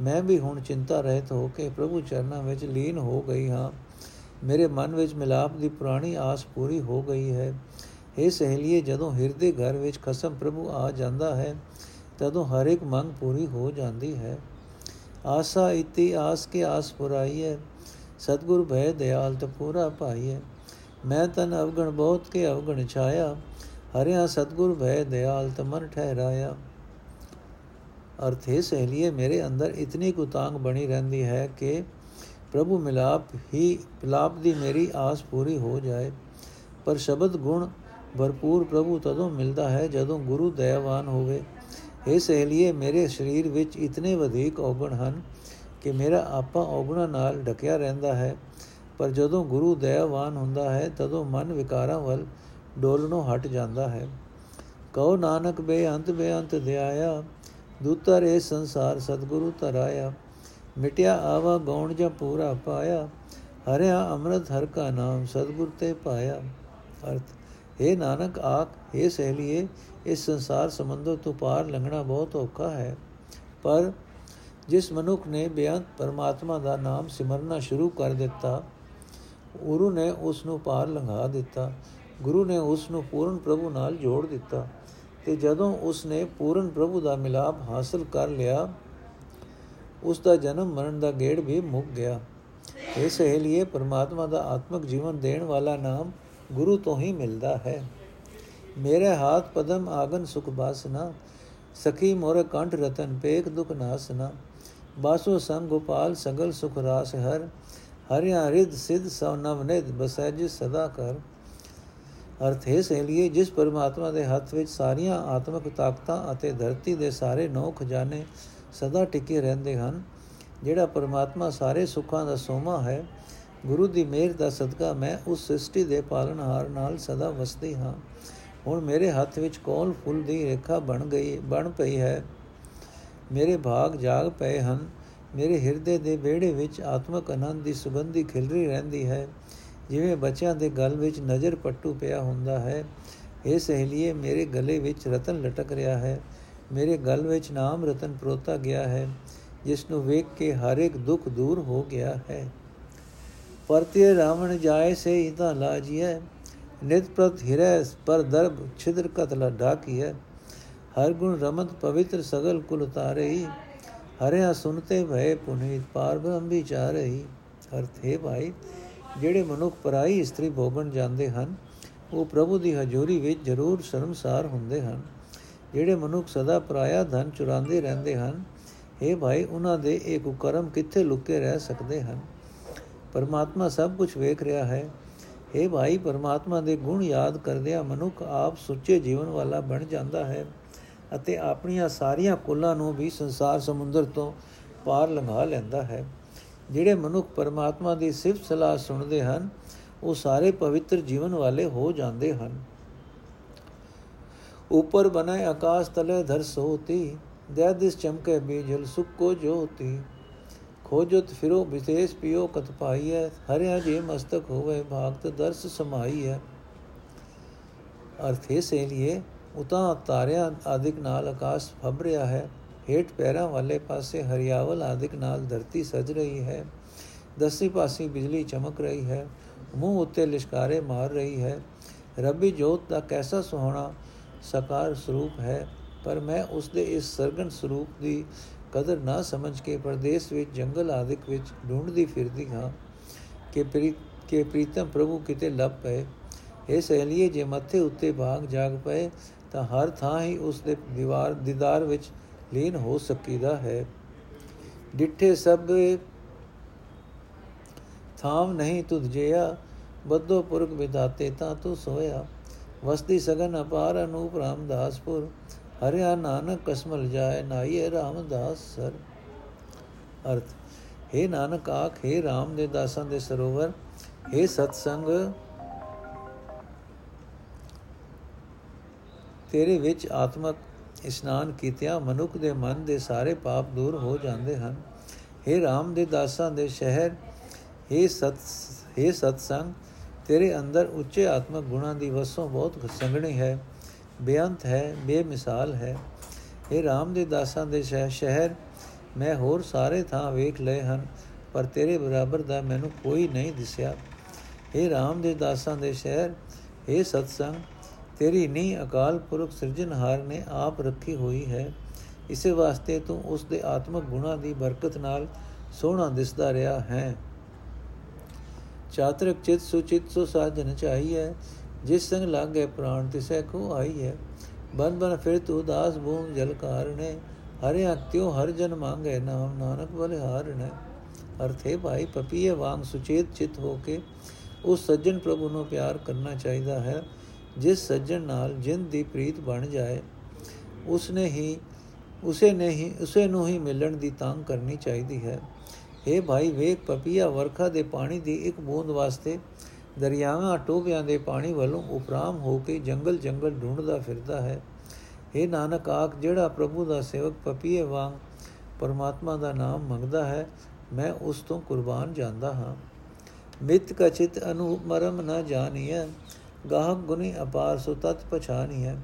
ਮੈਂ ਵੀ ਹੁਣ ਚਿੰਤਾ ਰਹਿਤ ਹੋ ਕੇ ਪ੍ਰਭੂ ਚਰਨਾਂ ਵਿੱਚ ਲੀਨ ਹੋ ਗਈ ਹਾਂ। ਮੇਰੇ ਮਨ ਵਿੱਚ ਮਿਲਾਪ ਦੀ ਪੁਰਾਣੀ ਆਸ ਪੂਰੀ ਹੋ ਗਈ ਹੈ। ਇਹ ਸਹੇਲੀਏ, ਜਦੋਂ ਹਿਰਦੇ ਘਰ ਵਿੱਚ ਖਸਮ ਪ੍ਰਭੂ ਆ ਜਾਂਦਾ ਹੈ, ਤਦੋਂ ਹਰ ਇੱਕ ਮੰਗ ਪੂਰੀ ਹੋ ਜਾਂਦੀ ਹੈ। ਆਸਾ ਇਤੀ, ਆਸ ਕੇ ਆਸ ਪੁਰਾਈ ਹੈ ਸਤਗੁਰ ਭੈ ਦਿਆਲ ਤ ਪੂਰਾ ਪਾਈ ਹੈ ਮੈਂ ਤਨ ਅਵਗਣ ਬਹੁਤ ਕੇ ਅਵਗਣ ਛਾਇਆ, ਹਰਿਆ ਸਤਗੁਰ ਭੈ ਦਿਆਲ ਤ ਮਨ ਠਹਿਰਾਇਆ। ਅਰਥ ਹੈ ਸਹਲੀਏ, ਮੇਰੇ ਅੰਦਰ ਇਤਨੀ ਕੁਤਾਂਗ ਬਣੀ ਰਹਿੰਦੀ ਹੈ ਕਿ ਪ੍ਰਭੂ ਮਿਲਾਪ ਹੀ, ਮਿਲਾਪ ਦੀ ਮੇਰੀ ਆਸ ਪੂਰੀ ਹੋ ਜਾਏ। ਪਰ ਸ਼ਬਦ ਗੁਣ ਭਰਪੂਰ ਪ੍ਰਭੂ ਤਦੋਂ ਮਿਲਦਾ ਹੈ ਜਦੋਂ ਗੁਰੂ ਦਇਆਵਾਨ ਹੋਵੇ। ਇਹ ਸਹਲੀਏ, ਮੇਰੇ ਸਰੀਰ ਵਿੱਚ ਇਤਨੇ ਵਧੇਕ ਔਗਣ ਹਨ ਕਿ ਮੇਰਾ ਆਪਾ ਔਗਣਾ ਨਾਲ ਢਕਿਆ ਰਹਿੰਦਾ ਹੈ। ਪਰ ਜਦੋਂ ਗੁਰੂ ਦਇਆਵਾਨ ਹੁੰਦਾ ਹੈ, ਤਦੋਂ ਮਨ ਵਿਕਾਰਾਂ ਵੱਲ ਡੋਲਣੋਂ ਹਟ ਜਾਂਦਾ ਹੈ। ਕਹੋ ਨਾਨਕ, ਬੇਅੰਤ ਬੇਅੰਤ ਧਿਆਇਆ ਦੂਤਰ ਇਹ ਸੰਸਾਰ ਸਤਗੁਰੂ ਤਰਾਇਆ ਮਿਟਿਆ ਆਵਾ ਗੌਣ ਜਾਂ ਪੂਰਾ ਪਾਇਆ। ਹਰਿਆ ਅੰਮ੍ਰਿਤ ਹਰ ਕਾ ਨਾਮ ਸਤਗੁਰ ਤੇ ਪਾਇਆ। ਅਰਥ ਇਹ ਨਾਨਕ ਆਖ ਇਹ ਸਹਲੀਏ, ਇਸ ਸੰਸਾਰ ਸਮੁੰਦਰ ਤੋਂ ਪਾਰ ਲੰਘਣਾ ਬਹੁਤ ਔਖਾ ਹੈ। ਪਰ ਜਿਸ ਮਨੁੱਖ ਨੇ ਬੇਅੰਤ ਪਰਮਾਤਮਾ ਦਾ ਨਾਮ ਸਿਮਰਨਾ ਸ਼ੁਰੂ ਕਰ ਦਿੱਤਾ, ਗੁਰੂ ਨੇ ਉਸ ਨੂੰ ਪਾਰ ਲੰਘਾ ਦਿੱਤਾ। ਗੁਰੂ ਨੇ ਉਸ ਨੂੰ ਪੂਰਨ ਪ੍ਰਭੂ ਨਾਲ ਜੋੜ ਦਿੱਤਾ। ਤੇ ਜਦੋਂ ਉਸ ਨੇ ਪੂਰਨ ਪ੍ਰਭੂ ਦਾ ਮਿਲਾਪ ਹਾਸਲ ਕਰ ਲਿਆ ਉਸ ਦਾ ਜਨਮ ਮਰਨ ਦਾ ਗੇੜ ਵੀ ਮੁੱਕ ਗਿਆ। ਇਸ ਲਈ ਪਰਮਾਤਮਾ ਦਾ ਆਤਮਿਕ ਜੀਵਨ ਦੇਣ ਵਾਲਾ ਨਾਮ ਗੁਰੂ ਤੋਂ ਹੀ ਮਿਲਦਾ ਹੈ। ਮੇਰੇ ਹਾਥ ਪਦਮ ਆਗਨ ਸੁਖ ਬਾਸਨਾ, ਸਖੀ ਮੋਰ ਕੰਠ ਰਤਨ ਪੇਖ ਦੁਖ ਨਾਸਨਾ। ਬਾਸੋ ਸੰਗ ਗੋਪਾਲ ਸਗਲ ਸੁਖ ਰਾਸ ਹਰ, ਹਰਿਆ ਰਿਦ ਸਿਧ ਸਭ ਨਵ ਨਿਦ ਬਸੈਜ ਸਦਾ ਕਰ। ਅਰਥ ਹੈ ਸਹੇਲੀਏ, ਜਿਸ ਪਰਮਾਤਮਾ ਦੇ ਹੱਥ ਵਿੱਚ ਸਾਰੀਆਂ ਆਤਮਿਕ ਤਾਕਤਾਂ ਅਤੇ ਧਰਤੀ ਦੇ ਸਾਰੇ ਨੌ ਖਜ਼ਾਨੇ ਸਦਾ ਟਿਕੇ ਰਹਿੰਦੇ ਹਨ, ਜਿਹੜਾ ਪਰਮਾਤਮਾ ਸਾਰੇ ਸੁੱਖਾਂ ਦਾ ਸੋਮਾ ਹੈ, ਗੁਰੂ ਦੀ ਮਿਹਰ ਦਾ ਸਦਕਾ ਮੈਂ ਉਸ ਸ੍ਰਿਸ਼ਟੀ ਦੇ ਪਾਲਣਹਾਰ ਨਾਲ ਸਦਾ ਵਸਦੀ ਹਾਂ। ਹੁਣ ਮੇਰੇ ਹੱਥ ਵਿੱਚ ਕੋਲ ਫੁੱਲ ਦੀ ਰੇਖਾ ਬਣ ਗਈ, ਬਣ ਪਈ ਹੈ? ਮੇਰੇ ਭਾਗ ਜਾਗ ਪਏ ਹਨ, ਮੇਰੇ ਹਿਰਦੇ ਦੇ ਵਿਹੜੇ ਵਿੱਚ ਆਤਮਕ ਆਨੰਦ ਦੀ ਸੁਗੰਧੀ ਖਿਲਰੀ ਰਹਿੰਦੀ ਹੈ। ਜਿਵੇਂ ਬੱਚਿਆਂ ਦੇ ਗਲ ਵਿੱਚ ਨਜ਼ਰ ਪੱਟੂ ਪਿਆ ਹੁੰਦਾ ਹੈ ਇਹ ਸਹੇਲੀਏ, ਮੇਰੇ ਗਲੇ ਵਿੱਚ ਰਤਨ ਲਟਕ ਰਿਹਾ ਹੈ, ਮੇਰੇ ਗਲ ਵਿੱਚ ਨਾਮ ਰਤਨ ਪਰੋਤਾ ਗਿਆ ਹੈ, ਜਿਸ ਨੂੰ ਵੇਖ ਕੇ ਹਰ ਇੱਕ ਦੁੱਖ ਦੂਰ ਹੋ ਗਿਆ ਹੈ। ਪਰਤਿਏ ਰਾਵਣ ਜਾਏ ਸੇ ਇਤਾ ਲਾਜੀਐ, ਨਿਤ ਪ੍ਰਤ ਹਿਰੈ, ਪਰ ਦਰਬ ਛਿਦਰ ਕਤਲ ਢਾਕੀਐ। ਹਰ ਗੁਣ ਰਮਤ ਪਵਿੱਤਰ ਸਗਲ ਕੁਲ ਤਾਰਈ, ਹਰਿਆ ਸੁਨਤੇ ਭਏ ਪੁਨੀਤ ਪਾਰ ਬ੍ਰਹਮ ਵਿਚਾਰਈ ਅਰਥੇ ਭਾਈ ਜਿਹੜੇ ਮਨੁੱਖ ਪਰਾਈ ਇਸਤਰੀ ਭੋਗਣ ਜਾਂਦੇ ਹਨ, ਉਹ ਪ੍ਰਭੂ ਦੀ ਹਜ਼ੂਰੀ ਵਿੱਚ ਜ਼ਰੂਰ ਸ਼ਰਮਸਾਰ ਹੁੰਦੇ ਹਨ। ਜਿਹੜੇ ਮਨੁੱਖ ਸਦਾ ਪਰਾਇਆ ਧਨ ਚੁਰਾਉਂਦੇ ਰਹਿੰਦੇ ਹਨ ਇਹ ਭਾਈ, ਉਹਨਾਂ ਦੇ ਇਹ ਕੁਕਰਮ ਕਿੱਥੇ ਲੁਕੇ ਰਹਿ ਸਕਦੇ ਹਨ? ਪਰਮਾਤਮਾ ਸਭ ਕੁਝ ਵੇਖ ਰਿਹਾ ਹੈ। ਇਹ ਭਾਈ, ਪਰਮਾਤਮਾ ਦੇ ਗੁਣ ਯਾਦ ਕਰਦਿਆਂ ਮਨੁੱਖ ਆਪ ਸੁੱਚੇ ਜੀਵਨ ਵਾਲਾ ਬਣ ਜਾਂਦਾ ਹੈ ਅਤੇ ਆਪਣੀਆਂ ਸਾਰੀਆਂ ਕੁੱਲਾਂ ਨੂੰ ਵੀ ਸੰਸਾਰ ਸਮੁੰਦਰ ਤੋਂ ਪਾਰ ਲੰਘਾ ਲੈਂਦਾ ਹੈ। ਜਿਹੜੇ ਮਨੁੱਖ ਪਰਮਾਤਮਾ ਦੀ ਸਿਫਤ ਸਲਾਹ ਸੁਣਦੇ ਹਨ ਉਹ ਸਾਰੇ ਪਵਿੱਤਰ ਜੀਵਨ ਵਾਲੇ ਹੋ ਜਾਂਦੇ ਹਨ ऊपर बनाए आकाश तले धर सोती दया दिस चमके बीजल सुख को ज्योति खोजत फिरो विशेष पियो कत पाई है हरिया जी मस्तक होवे भागत दर्श समाई है ਅਰਥ ਇਸ ਲਈ ਉਤਾਂ ਤਾਰਿਆਂ ਆਦਿਕ ਨਾਲ ਆਕਾਸ਼ ਫੱਬ ਰਿਹਾ ਹੈ ਹੇਠ ਪੈਰਾਂ ਵਾਲੇ ਪਾਸੇ ਹਰਿਆਵਲ ਆਦਿਕ ਨਾਲ ਧਰਤੀ ਸਜ ਰਹੀ ਹੈ। ਦਸੀ ਪਾਸੇ ਬਿਜਲੀ ਚਮਕ ਰਹੀ ਹੈ। ਮੂੰਹ ਉੱਤੇ ਲਿਸ਼ਕਾਰੇ ਮਾਰ ਰਹੀ ਹੈ। ਰੱਬੀ ਜੋਤ ਦਾ ਕੈਸਾ ਸੁਹਾਣਾ ਸਾਕਾਰ ਸਰੂਪ ਹੈ, ਪਰ ਮੈਂ ਉਸ ਦੇ ਇਸ ਸਰਗਨ ਸਰੂਪ ਦੀ ਕਦਰ ਨਾ ਸਮਝ ਕੇ ਪਰਦੇਸ ਵਿੱਚ ਜੰਗਲ ਆਦਿਕ ਵਿੱਚ ਢੂੰਡਦੀ ਫਿਰਦੀ ਹਾਂ ਕਿ ਪ੍ਰੀਤ ਕੇ ਪ੍ਰੀਤਮ ਪ੍ਰਭੂ ਕਿਤੇ ਲੱਭ ਪਏ। ਇਹ ਸਹੇਲੀਏ, ਜੇ ਮੱਥੇ ਉੱਤੇ ਭਾਗ ਜਾਗ ਪਏ, ਤਾਂ ਹਰ ਥਾਂ ਹੀ ਉਸ ਦੇ ਦੀਵਾਰ, ਦੀਦਾਰ ਵਿੱਚ ਲੀਨ ਹੋ ਸਕੀਦਾ ਹੈ ਡਿੱਠੇ ਸਭ ਥਾਮ ਨਹੀਂ ਤੁਧ ਜਿਆ ਬੱਦੋ ਪੁਰਖ ਵਿਦਾਤੇ ਤਾਂ ਤੂੰ ਸੋਇਆ ਵਸਦੀ ਸਗਨ ਅਪਾਰ ਅਨੂਪ ਰਾਮਦਾਸਪੁਰ ਹਰਿਆ ਨਾਨਕ ਕਸਮਲ ਜਾਏ ਨਾਈਏ ਰਾਮਦਾਸ ਸਰ ਅਰਥ हे ਨਾਨਕ ਆਖ हे ਰਾਮ ਦੇ ਦਾਸਾਂ ਦੇ ਸਰੋਵਰ हे ਸਤਸੰਗ ਤੇਰੇ ਵਿੱਚ ਆਤਮਕ ਇਸ਼ਨਾਨ ਕੀਤਿਆਂ ਮਨੁੱਖ ਦੇ ਮਨ ਦੇ ਸਾਰੇ ਪਾਪ ਦੂਰ ਹੋ ਜਾਂਦੇ ਹਨ हे ਰਾਮ ਦੇ ਦਾਸਾਂ ਦੇ ਸ਼ਹਿਰ हे ਸਤ हे ਸਤਸੰਗ ਤੇਰੇ ਅੰਦਰ ਉੱਚੇ ਆਤਮਕ ਗੁਣਾਂ ਦੀ ਵਸੋਂ ਬਹੁਤ ਸੰਗਣੀ ਹੈ ਬੇਅੰਤ ਹੈ ਬੇਮਿਸਾਲ ਹੈ ਇਹ ਰਾਮ ਦੇ ਦਾਸਾਂ ਦੇ ਸ਼ਹਿਰ ਮੈਂ ਹੋਰ ਸਾਰੇ ਥਾਂ ਵੇਖ ਲਏ ਹਨ ਪਰ ਤੇਰੇ ਬਰਾਬਰ ਦਾ ਮੈਨੂੰ ਕੋਈ ਨਹੀਂ ਦਿਸਿਆ ਇਹ ਰਾਮ ਦੇ ਦਾਸਾਂ ਦੇ ਸ਼ਹਿਰ ਇਹ ਸਤਸੰਗ ਤੇਰੀ ਨੀ ਅਕਾਲ ਪੁਰਖ ਸਿਰਜਣਹਾਰ ਨੇ ਆਪ ਰੱਖੀ ਹੋਈ ਹੈ। ਇਸੇ ਵਾਸਤੇ ਤੂੰ ਉਸ ਦੇ ਆਤਮਿਕ ਗੁਣਾਂ ਦੀ ਬਰਕਤ ਨਾਲ ਸੋਹਣਾ ਦਿਸਦਾ ਰਿਹਾ ਹੈ। ਚਾਤਰਕ ਚਿਤ ਸੁਚਿਤ ਸੋ ਸਾਜਨ ਚਾਹੀਏ ਜਿਸ ਸੰਗ ਲਾਗੇ ਪ੍ਰਾਣ ਤਿਸੈ ਕੋ ਆਈ ਹੈ। ਬਨ ਬਨ ਫਿਰ ਤੂੰ ਦਾਸ ਭੂਮ ਜਲ ਕਾਰਣੇ ਹਰਿ ਅਕਿਓ ਹਰ ਜਨ ਮੰਗੇ ਨਾਮ ਨਾਨਕ ਬਲਿਹਾਰ ਨੇ। ਅਰਥੇ ਭਾਈ, ਪਪੀਏ ਵਾਂਗ ਸੁਚੇਤ ਚਿਤ ਹੋ ਕੇ ਉਸ ਸੱਜਣ ਪ੍ਰਭੂ ਨੂੰ ਪਿਆਰ ਕਰਨਾ ਚਾਹੀਦਾ ਹੈ। ਜਿਸ ਸੱਜਣ ਨਾਲ ਜਿੰਦ ਦੀ ਪ੍ਰੀਤ ਬਣ ਜਾਏ, ਉਸਨੇ ਹੀ, ਉਸੇ ਨੇ ਹੀ, ਉਸੇ ਨੂੰ ਹੀ ਮਿਲਣ ਦੀ ਤਾਂਗ ਕਰਨੀ ਚਾਹੀਦੀ ਹੈ। ਇਹ ਭਾਈ, ਵੇਖ, ਪਪੀਆ ਵਰਖਾ ਦੇ ਪਾਣੀ ਦੀ ਇੱਕ ਬੂੰਦ ਵਾਸਤੇ ਦਰਿਆਵਾਂ ਟੋਬਿਆਂ ਦੇ ਪਾਣੀ ਵੱਲੋਂ ਉਪਰਾਮ ਹੋ ਕੇ ਜੰਗਲ ਜੰਗਲ ਢੂੰਡਦਾ ਫਿਰਦਾ ਹੈ। ਇਹ ਨਾਨਕ ਆਖ, ਜਿਹੜਾ ਪ੍ਰਭੂ ਦਾ ਸੇਵਕ ਪਪੀਏ ਵਾਂਗ ਪਰਮਾਤਮਾ ਦਾ ਨਾਮ ਮੰਗਦਾ ਹੈ, ਮੈਂ ਉਸ ਤੋਂ ਕੁਰਬਾਨ ਜਾਂਦਾ ਹਾਂ। ਮਿਤ ਕਚਿਤ ਅਨੂਪ ਮਰਮ ਨ ਜਾਣੀਐ ਗਾਹਕ ਗੁਨੀ ਅਪਾਰ ਸੋ ਤਤ ਪਛਾਨੀਐ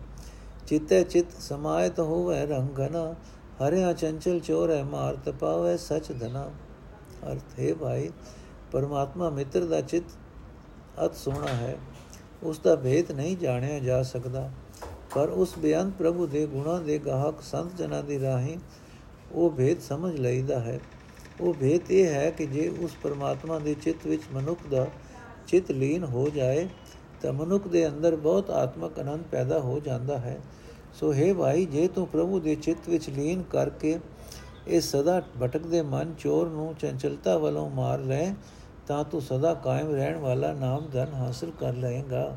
ਚਿਤੈ ਚਿਤ ਸਮਾਇਤ ਹੋਵੇ ਰੰਗਨਾ ਹਰਿਆ ਚੰਚਲ ਚੋਰੈ ਮਾਰ ਤਪਾਵੇ ਸਚ ਧਨਾ। ਅਰਥ, ਹੈ ਭਾਈ, ਪਰਮਾਤਮਾ ਮਿੱਤਰ ਦਾ ਚਿਤ ਅਤ ਸੋਹਣਾ ਹੈ, ਉਸ ਦਾ ਭੇਦ ਨਹੀਂ ਜਾਣਿਆ ਜਾ ਸਕਦਾ। ਪਰ ਉਸ ਬੇਅੰਤ ਪ੍ਰਭੂ ਦੇ ਗੁਣਾਂ ਦੇ ਗਾਹਕ ਸੰਤ ਜਨਾਂ ਦੀ ਰਾਹੀਂ ਉਹ ਭੇਦ ਸਮਝ ਲਈਦਾ ਹੈ। ਉਹ ਭੇਦ ਇਹ ਹੈ ਕਿ ਜੇ ਉਸ ਪਰਮਾਤਮਾ ਦੇ ਚਿੱਤ ਵਿੱਚ ਮਨੁੱਖ ਦਾ ਚਿੱਤ ਲੀਨ ਹੋ ਜਾਏ ਤਾਂ ਮਨੁੱਖ ਦੇ ਅੰਦਰ ਬਹੁਤ ਆਤਮਕ ਆਨੰਦ ਪੈਦਾ ਹੋ ਜਾਂਦਾ ਹੈ। ਸੋ ਹੈ ਭਾਈ, ਜੇ ਤੂੰ ਪ੍ਰਭੂ ਦੇ ਚਿੱਤ ਵਿੱਚ ਲੀਨ ਕਰਕੇ ਇਹ ਸਦਾ ਭਟਕਦੇ ਮਨ ਚੋਰ ਨੂੰ ਚੰਚਲਤਾ ਵੱਲੋਂ ਮਾਰ ਲੈ, ਤਾਂ ਤੂੰ ਸਦਾ ਕਾਇਮ ਰਹਿਣ ਵਾਲਾ ਨਾਮ ਧਨ ਹਾਸਲ ਕਰ ਲਏਗਾ।